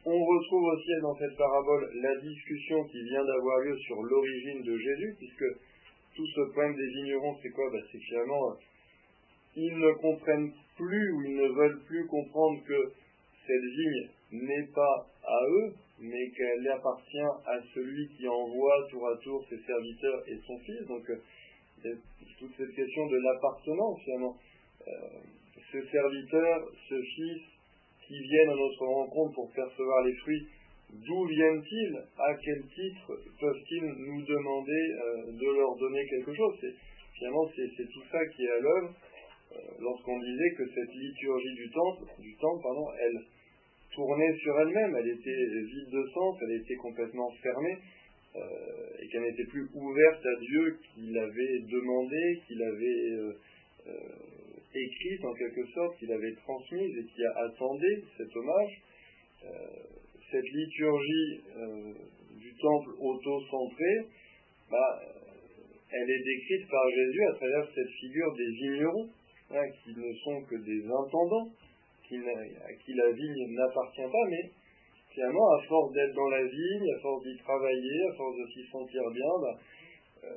On retrouve aussi dans cette parabole la discussion qui vient d'avoir lieu sur l'origine de Jésus, puisque tout ce problème des vignerons, c'est quoi? Bah, C'est finalement, euh, ils ne comprennent plus ou ils ne veulent plus comprendre que cette vigne n'est pas à eux, mais qu'elle appartient à celui qui envoie tour à tour ses serviteurs et son fils. Donc, euh, toute cette question de l'appartenance, finalement. Euh, ce serviteur, ce fils, qui viennent à notre rencontre pour percevoir les fruits, D'où viennent-ils? À quel titre peuvent-ils nous demander euh, de leur donner quelque chose? Finalement, c'est tout ça qui est à l'œuvre euh, lorsqu'on disait que cette liturgie du temple, du temple pardon, elle tournait sur elle-même, elle était vide de sens, elle était complètement fermée, euh, et qu'elle n'était plus ouverte à Dieu qu'il avait demandé, qu'il avait écrite en quelque sorte, qu'il avait transmise et qui a attendé cet hommage. Cette liturgie euh, du temple auto-centré, bah, elle est décrite par Jésus à travers cette figure des vignerons, hein, qui ne sont que des intendants, qui, à qui la vigne n'appartient pas, mais finalement, à force d'être dans la vigne, à force d'y travailler, à force de s'y sentir bien, bah, euh,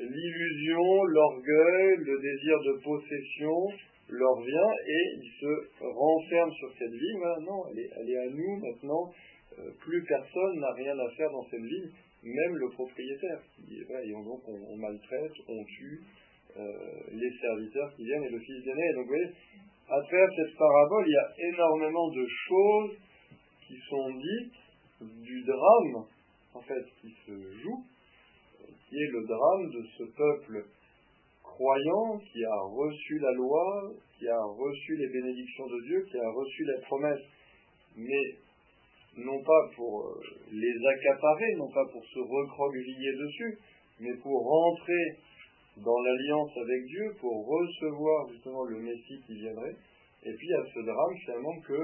l'illusion, l'orgueil, le désir de possession leur vient et ils se renferment sur cette vigne. non, elle est, à nous maintenant, euh, plus personne n'a rien à faire dans cette ville, même le propriétaire. et donc on, maltraite, on tue euh, les serviteurs qui viennent et le fils d'aîné. Donc vous voyez, à travers cette parabole, il y a énormément de choses qui sont dites du drame, en fait, qui se joue, qui est le drame de ce peuple croyant qui a reçu la loi, qui a reçu les bénédictions de Dieu, qui a reçu les promesses, mais non pas pour euh, les accaparer, non pas pour se recroqueviller dessus, mais pour rentrer dans l'alliance avec Dieu, pour recevoir justement le Messie qui viendrait. Et puis il y a ce drame finalement que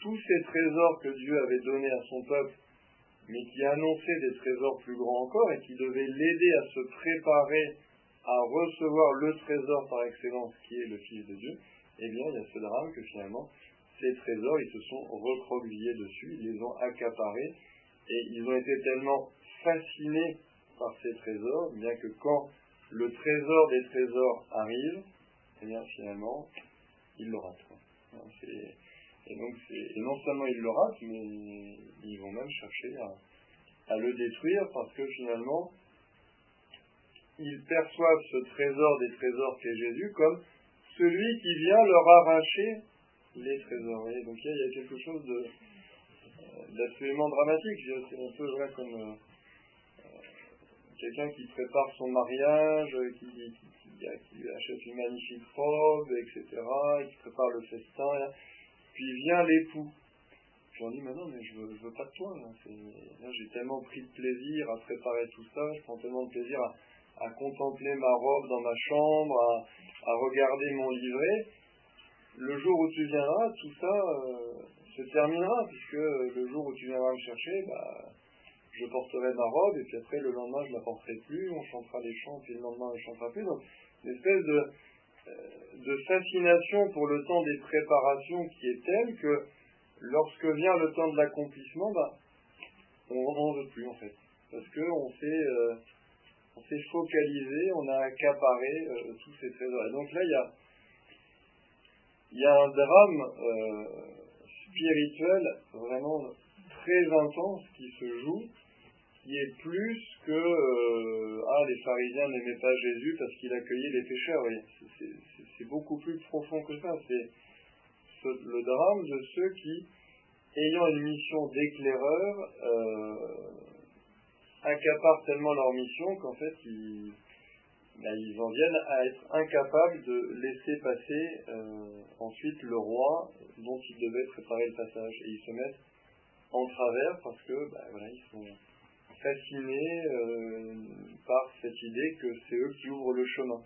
tous ces trésors que Dieu avait donnés à son peuple, mais qui annonçaient des trésors plus grands encore et qui devaient l'aider à se préparer à recevoir le trésor par excellence qui est le Fils de Dieu, eh bien il y a ce drame que finalement ces trésors, ils se sont recroquevillés dessus, ils les ont accaparés, et ils ont été tellement fascinés par ces trésors, bien que quand le trésor des trésors arrive, eh bien finalement, ils le ratent. Et donc, et non seulement ils le ratent, mais ils vont même chercher à, le détruire parce que finalement, ils perçoivent ce trésor des trésors qu'est Jésus comme celui qui vient leur arracher les trésoriers. Donc il y, a quelque chose euh, d'absolument dramatique. C'est un peu vrai comme euh, quelqu'un qui prépare son mariage, qui, qui, achète une magnifique robe, etc., qui prépare le festin, puis vient l'époux. Puis on dit, mais non, mais je veux, veux pas de toi. J'ai tellement pris de plaisir à préparer tout ça, je prends tellement de plaisir à, contempler ma robe dans ma chambre, à, à regarder mon livret le jour où tu viendras, tout ça euh, se terminera, puisque le jour où tu viendras me chercher, bah, je porterai ma robe, et puis après, le lendemain, je ne la porterai plus, on chantera les chants, puis le lendemain, on ne chantera plus. Donc, une espèce de, euh, de fascination pour le temps des préparations qui est telle que lorsque vient le temps de l'accomplissement, bah, on n'en veut plus, en fait. Parce qu'on s'est... Euh, focalisé, on a accaparé tous ces trésors. Et donc là, il y a, y a un drame euh, spirituel vraiment très intense qui se joue qui est plus que euh, ah les pharisiens n'aimaient pas Jésus parce qu'il accueillait les pécheurs. C'est beaucoup plus profond que ça. C'est le drame de ceux qui, ayant une mission d'éclaireur, euh, accaparent tellement leur mission qu'en fait ils, ben, ils en viennent à être incapables de laisser passer euh, ensuite le roi dont ils devaient préparer le passage. Et ils se mettent en travers parce que ben, voilà, ils sont fascinés euh, par cette idée que c'est eux qui ouvrent le chemin.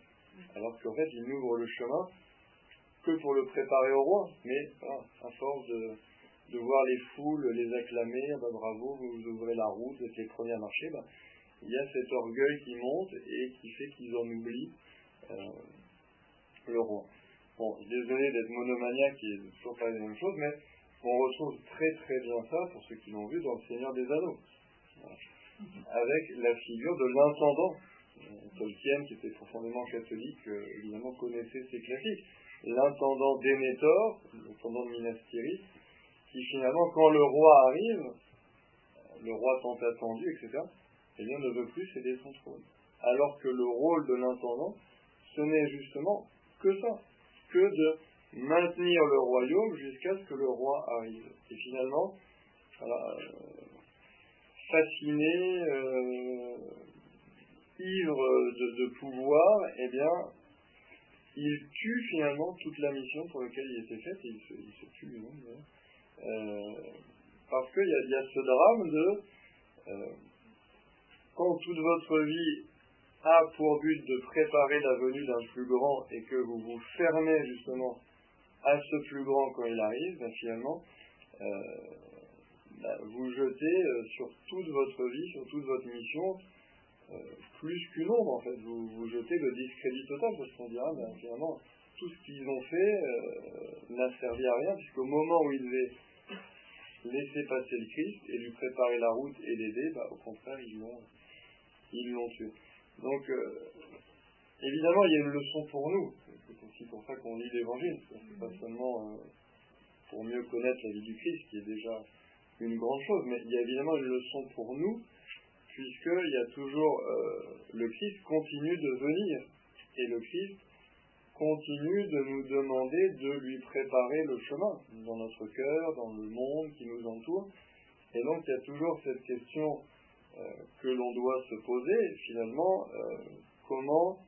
Alors qu'en fait, ils n'ouvrent le chemin que pour le préparer au roi. Mais à force de, voir les foules les acclamer, bah, bravo, vous ouvrez la route, vous êtes les premiers à marcher, bah, il y a cet orgueil qui monte et qui fait qu'ils en oublient euh, le roi. Bon, désolé d'être monomaniaque et de toujours parler des mêmes choses, mais on retrouve très très bien ça, pour ceux qui l'ont vu, dans Le Seigneur des Anneaux avec la figure de l'intendant. Tolkien, qui était profondément catholique, euh, évidemment connaissait ces classiques. L'intendant Denethor, l'intendant de Minas Tirith, qui finalement, quand le roi arrive, le roi tant attendu, etc., eh bien, ne veut plus céder son trône. Alors que le rôle de l'intendant, ce n'est justement que ça, que de maintenir le royaume jusqu'à ce que le roi arrive. Et finalement, voilà, fasciné, euh, ivre de, pouvoir, eh bien, il tue finalement toute la mission pour laquelle il était fait, et il se, tue lui-même, euh, parce qu'il y, y, a ce drame de, euh, quand toute votre vie a pour but de préparer la venue d'un plus grand et que vous vous fermez justement à ce plus grand quand il arrive, ben finalement, bah, vous jetez euh, sur toute votre vie, sur toute votre mission, euh, plus qu'une ombre en fait. Vous, vous jetez le discrédit total parce qu'on dira, finalement, tout ce qu'ils ont fait euh, n'a servi à rien, puisqu'au moment où ils devaient laisser passer le Christ et lui préparer la route et l'aider, bah, au contraire, ils l'ont, ils l'ont tué. Donc, évidemment, il y a une leçon pour nous. C'est aussi pour ça qu'on lit l'Évangile. C'est pas seulement pour mieux connaître la vie du Christ, qui est déjà une grande chose, mais il y a évidemment une leçon pour nous, puisqu'il y a toujours euh, le Christ continue de venir, et le Christ continue de nous demander de lui préparer le chemin dans notre cœur, dans le monde qui nous entoure. Et donc il y a toujours cette question euh, que l'on doit se poser, finalement, euh, comment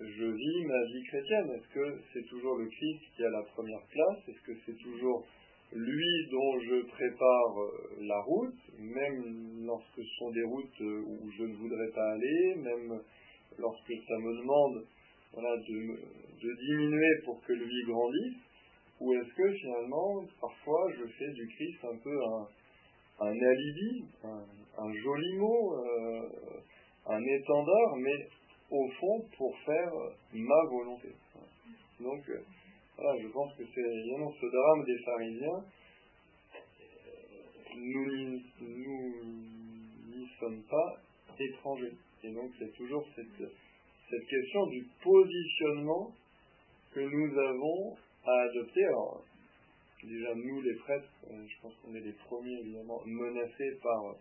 je vis ma vie chrétienne? Est-ce que c'est toujours le Christ qui a la première place? Est-ce que c'est toujours lui dont je prépare euh, la route, même lorsque ce sont des routes euh, où je ne voudrais pas aller, même lorsque ça me demande de, diminuer pour que lui grandisse, ou est-ce que finalement, parfois, je fais du Christ un peu un, un alibi, un, joli mot, euh, un étendard, mais au fond pour faire ma volonté. Donc, voilà, je pense que c'est évidemment ce drame des pharisiens. Nous n'y sommes pas étrangers. Et donc a toujours cette, cette question du positionnement que nous avons à adopter. Alors, déjà nous les prêtres, euh, je pense qu'on est les premiers évidemment menacés par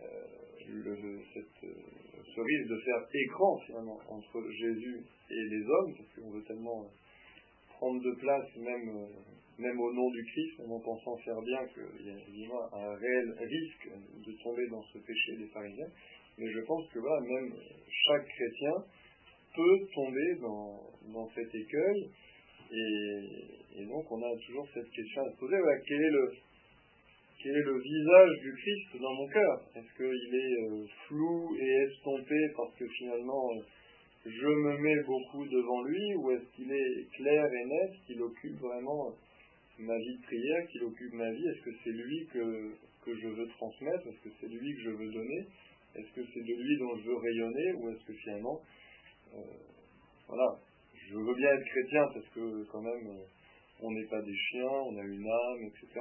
euh, le, cette, euh, ce risque de faire écran finalement entre Jésus et les hommes, parce qu'on veut tellement prendre de place, même, même au nom du Christ, en pensant faire bien qu'il y a un réel risque de tomber dans ce péché des pharisiens. Mais je pense que voilà, même chaque chrétien peut tomber dans, dans cet écueil. Et, donc on a toujours cette question à se poser, quel, est le, quel est le visage du Christ dans mon cœur? Est-ce qu'il est euh, flou et estompé parce que finalement... Euh, je me mets beaucoup devant lui ou est-ce qu'il est clair et net, qu'il occupe vraiment ma vie de prière, qu'il occupe ma vie? Est-ce que c'est lui que, que je veux transmettre? Est-ce que c'est lui que je veux donner? Est-ce que c'est de lui dont je veux rayonner? Ou est-ce que finalement, euh, voilà, je veux bien être chrétien parce que quand même, euh, on n'est pas des chiens, on a une âme, etc.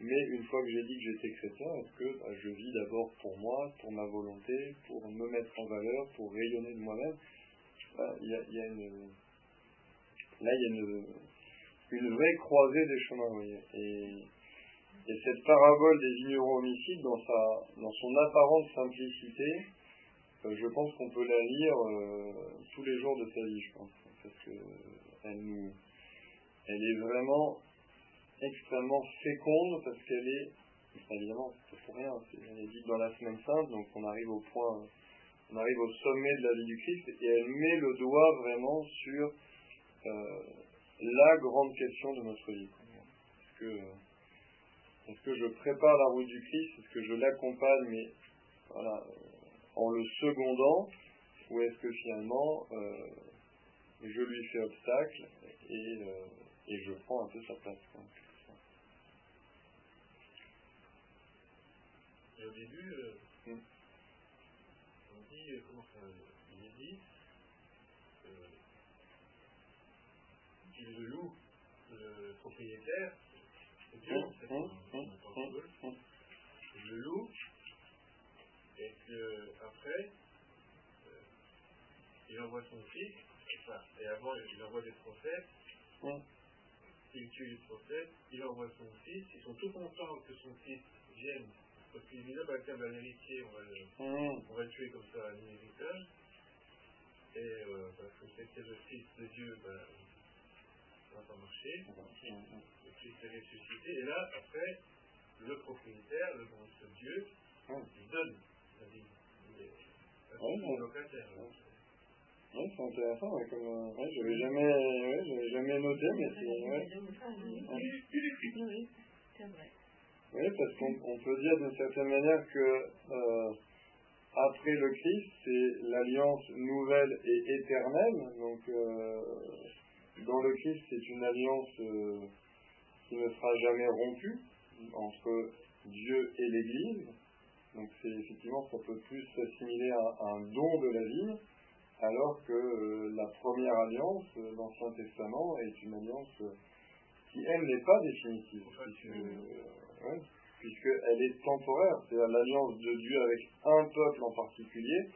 Mais une fois que j'ai dit que j'étais chrétien, est-ce que bah, je vis d'abord pour moi, pour ma volonté, pour me mettre en valeur, pour rayonner de moi-même? Une, là, il y a une, une vraie croisée des chemins. Et, Et cette parabole des vignerons homicides, dans, sa, dans son apparente simplicité, euh, je pense qu'on peut la lire euh, tous les jours de sa vie, je pense. Parce nous, elle est vraiment extrêmement féconde parce qu'elle est, évidemment, c'est pour rien, elle est dite dans la semaine sainte, donc on arrive au point, on arrive au sommet de la vie du Christ et elle met le doigt vraiment sur euh, la grande question de notre vie. Est-ce que, je prépare la route du Christ Est-ce que je l'accompagne, mais voilà, en le secondant Ou est-ce que finalement, euh, je lui fais obstacle et, euh, et je prends un peu sa place Et au début, euh, comment ça, il est dit, qu'il le loue, le propriétaire, c'est Dieu, en fait, il le loue, et qu'après, euh, il envoie son fils, enfin, et avant, il envoie des prophètes, il tue les prophètes, il envoie son fils, ils sont tout contents que son fils vienne, parce qu'il dit là, bah, tiens, bah, l'héritier, on, va le, on va le tuer comme ça à l'inhéritage, et euh, parce que c'était le fils de Dieu, bah, ça va pas marcher, le fils est ressuscité, et là, après, le propriétaire, le bon Dieu, il donne oui, c'est intéressant, ouais, comme, ouais, j'avais jamais, ouais, j'avais jamais noté, mais c'est, ouais. Oui, parce qu'on peut dire d'une certaine manière que euh, après le Christ, c'est l'alliance nouvelle et éternelle. Donc, euh, dans le Christ, c'est une alliance euh, qui ne sera jamais rompue entre Dieu et l'Église. Donc c'est effectivement, ça peut plus s'assimiler à, un don de la vie, alors que la première alliance, l'Ancien Testament, est une alliance qui, elle, n'est pas définitive, puisqu'elle est temporaire. C'est-à-dire l'alliance de Dieu avec un peuple en particulier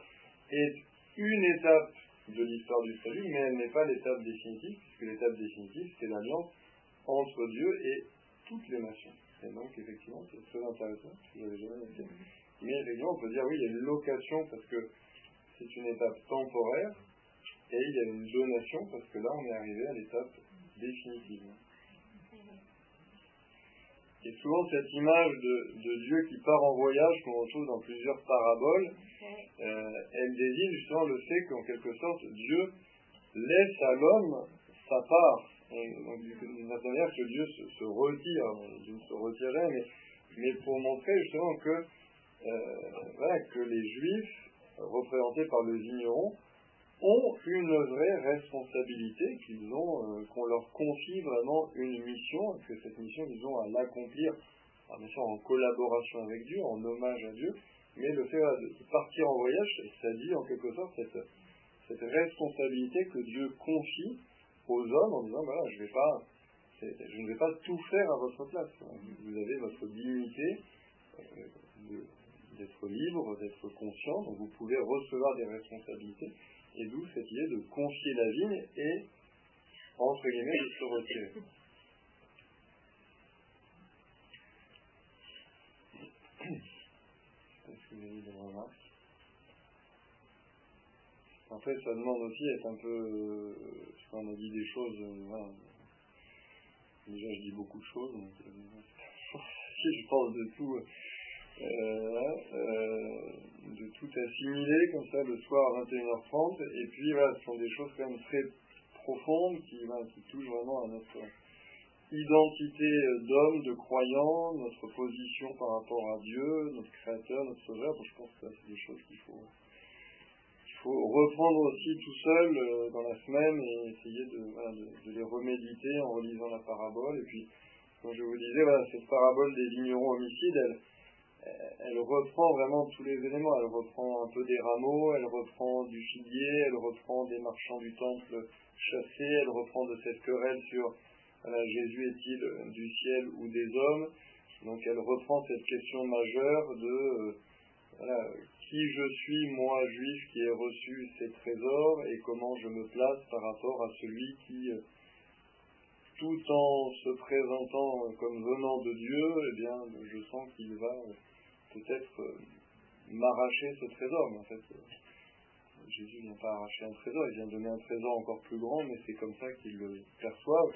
est une étape de l'histoire du salut, mais elle n'est pas l'étape définitive, puisque l'étape définitive, c'est l'alliance entre Dieu et toutes les nations. Et donc, effectivement, c'est très intéressant, je n'avais jamais noté. Mais effectivement, on peut dire oui, il y a une location parce que c'est une étape temporaire, et il y a une donation parce que là, on est arrivé à l'étape définitive. Et souvent, cette image de, Dieu qui part en voyage, qu'on retrouve dans plusieurs paraboles, euh, elle désigne justement le fait qu'en quelque sorte, Dieu laisse à l'homme sa part. Donc, d'une certaine manière, que Dieu se, retire, Dieu ne se retire mais, mais pour montrer justement que euh, que les juifs, représentés par le vigneron, ont une vraie responsabilité, qu'ils ont, euh, qu'on leur confie vraiment une mission, que cette mission, ils ont à l'accomplir, sûr en collaboration avec Dieu, en hommage à Dieu, mais le fait de partir en voyage, ça dit en quelque sorte cette, responsabilité que Dieu confie aux hommes en disant, voilà, je ne vais pas tout faire à votre place. Vous avez votre dignité euh, d'être libre, d'être conscient, donc vous pouvez recevoir des responsabilités, et d'où cette idée de confier la vigne et, entre guillemets, de se retirer. Après, ça demande aussi d'être un peu. Euh, on a dit des choses. Euh, Déjà, je dis beaucoup de choses, donc euh, je pense de tout. Euh, euh, de tout assimiler comme ça le soir à 21h30. Et puis voilà, ce sont des choses quand même très profondes qui, qui touchent vraiment à notre identité d'homme, de croyant, notre position par rapport à Dieu, notre Créateur, notre Sauveur. Donc je pense que c'est des choses qu'il faut, qu'il faut reprendre aussi tout seul euh, dans la semaine et essayer de, les reméditer en relisant la parabole. Et puis, comme je vous disais, voilà, cette parabole des vignerons homicides, elle, elle reprend vraiment tous les éléments. Elle reprend un peu des rameaux, elle reprend du figuier, elle reprend des marchands du temple chassés, elle reprend de cette querelle sur Jésus est-il du ciel ou des hommes. Donc elle reprend cette question majeure de qui je suis, moi juif, qui ai reçu ces trésors et comment je me place par rapport à celui qui tout en se présentant comme venant de Dieu, eh bien, je sens qu'il va peut-être m'arracher ce trésor. Mais en fait, Jésus ne vient pas arracher un trésor, il vient donner un trésor encore plus grand, mais c'est comme ça qu'ils le perçoivent.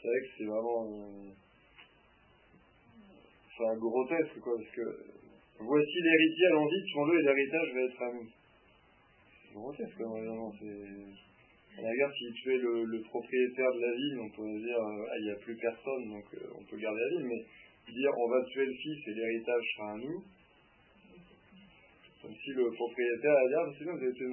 C'est vrai que c'est vraiment enfin, grotesque, quoi, parce que voici l'héritier, allons-y, tuons-le et l'héritage va être à nous. C'est grotesque, vraiment. À la si tu es le, propriétaire de la ville, on peut dire, ah, il n'y a plus personne, donc euh, on peut garder la ville, mais dire on va tuer le fils et l'héritage sera à nous, comme si le propriétaire allait dire, c'est bien, vous avez tué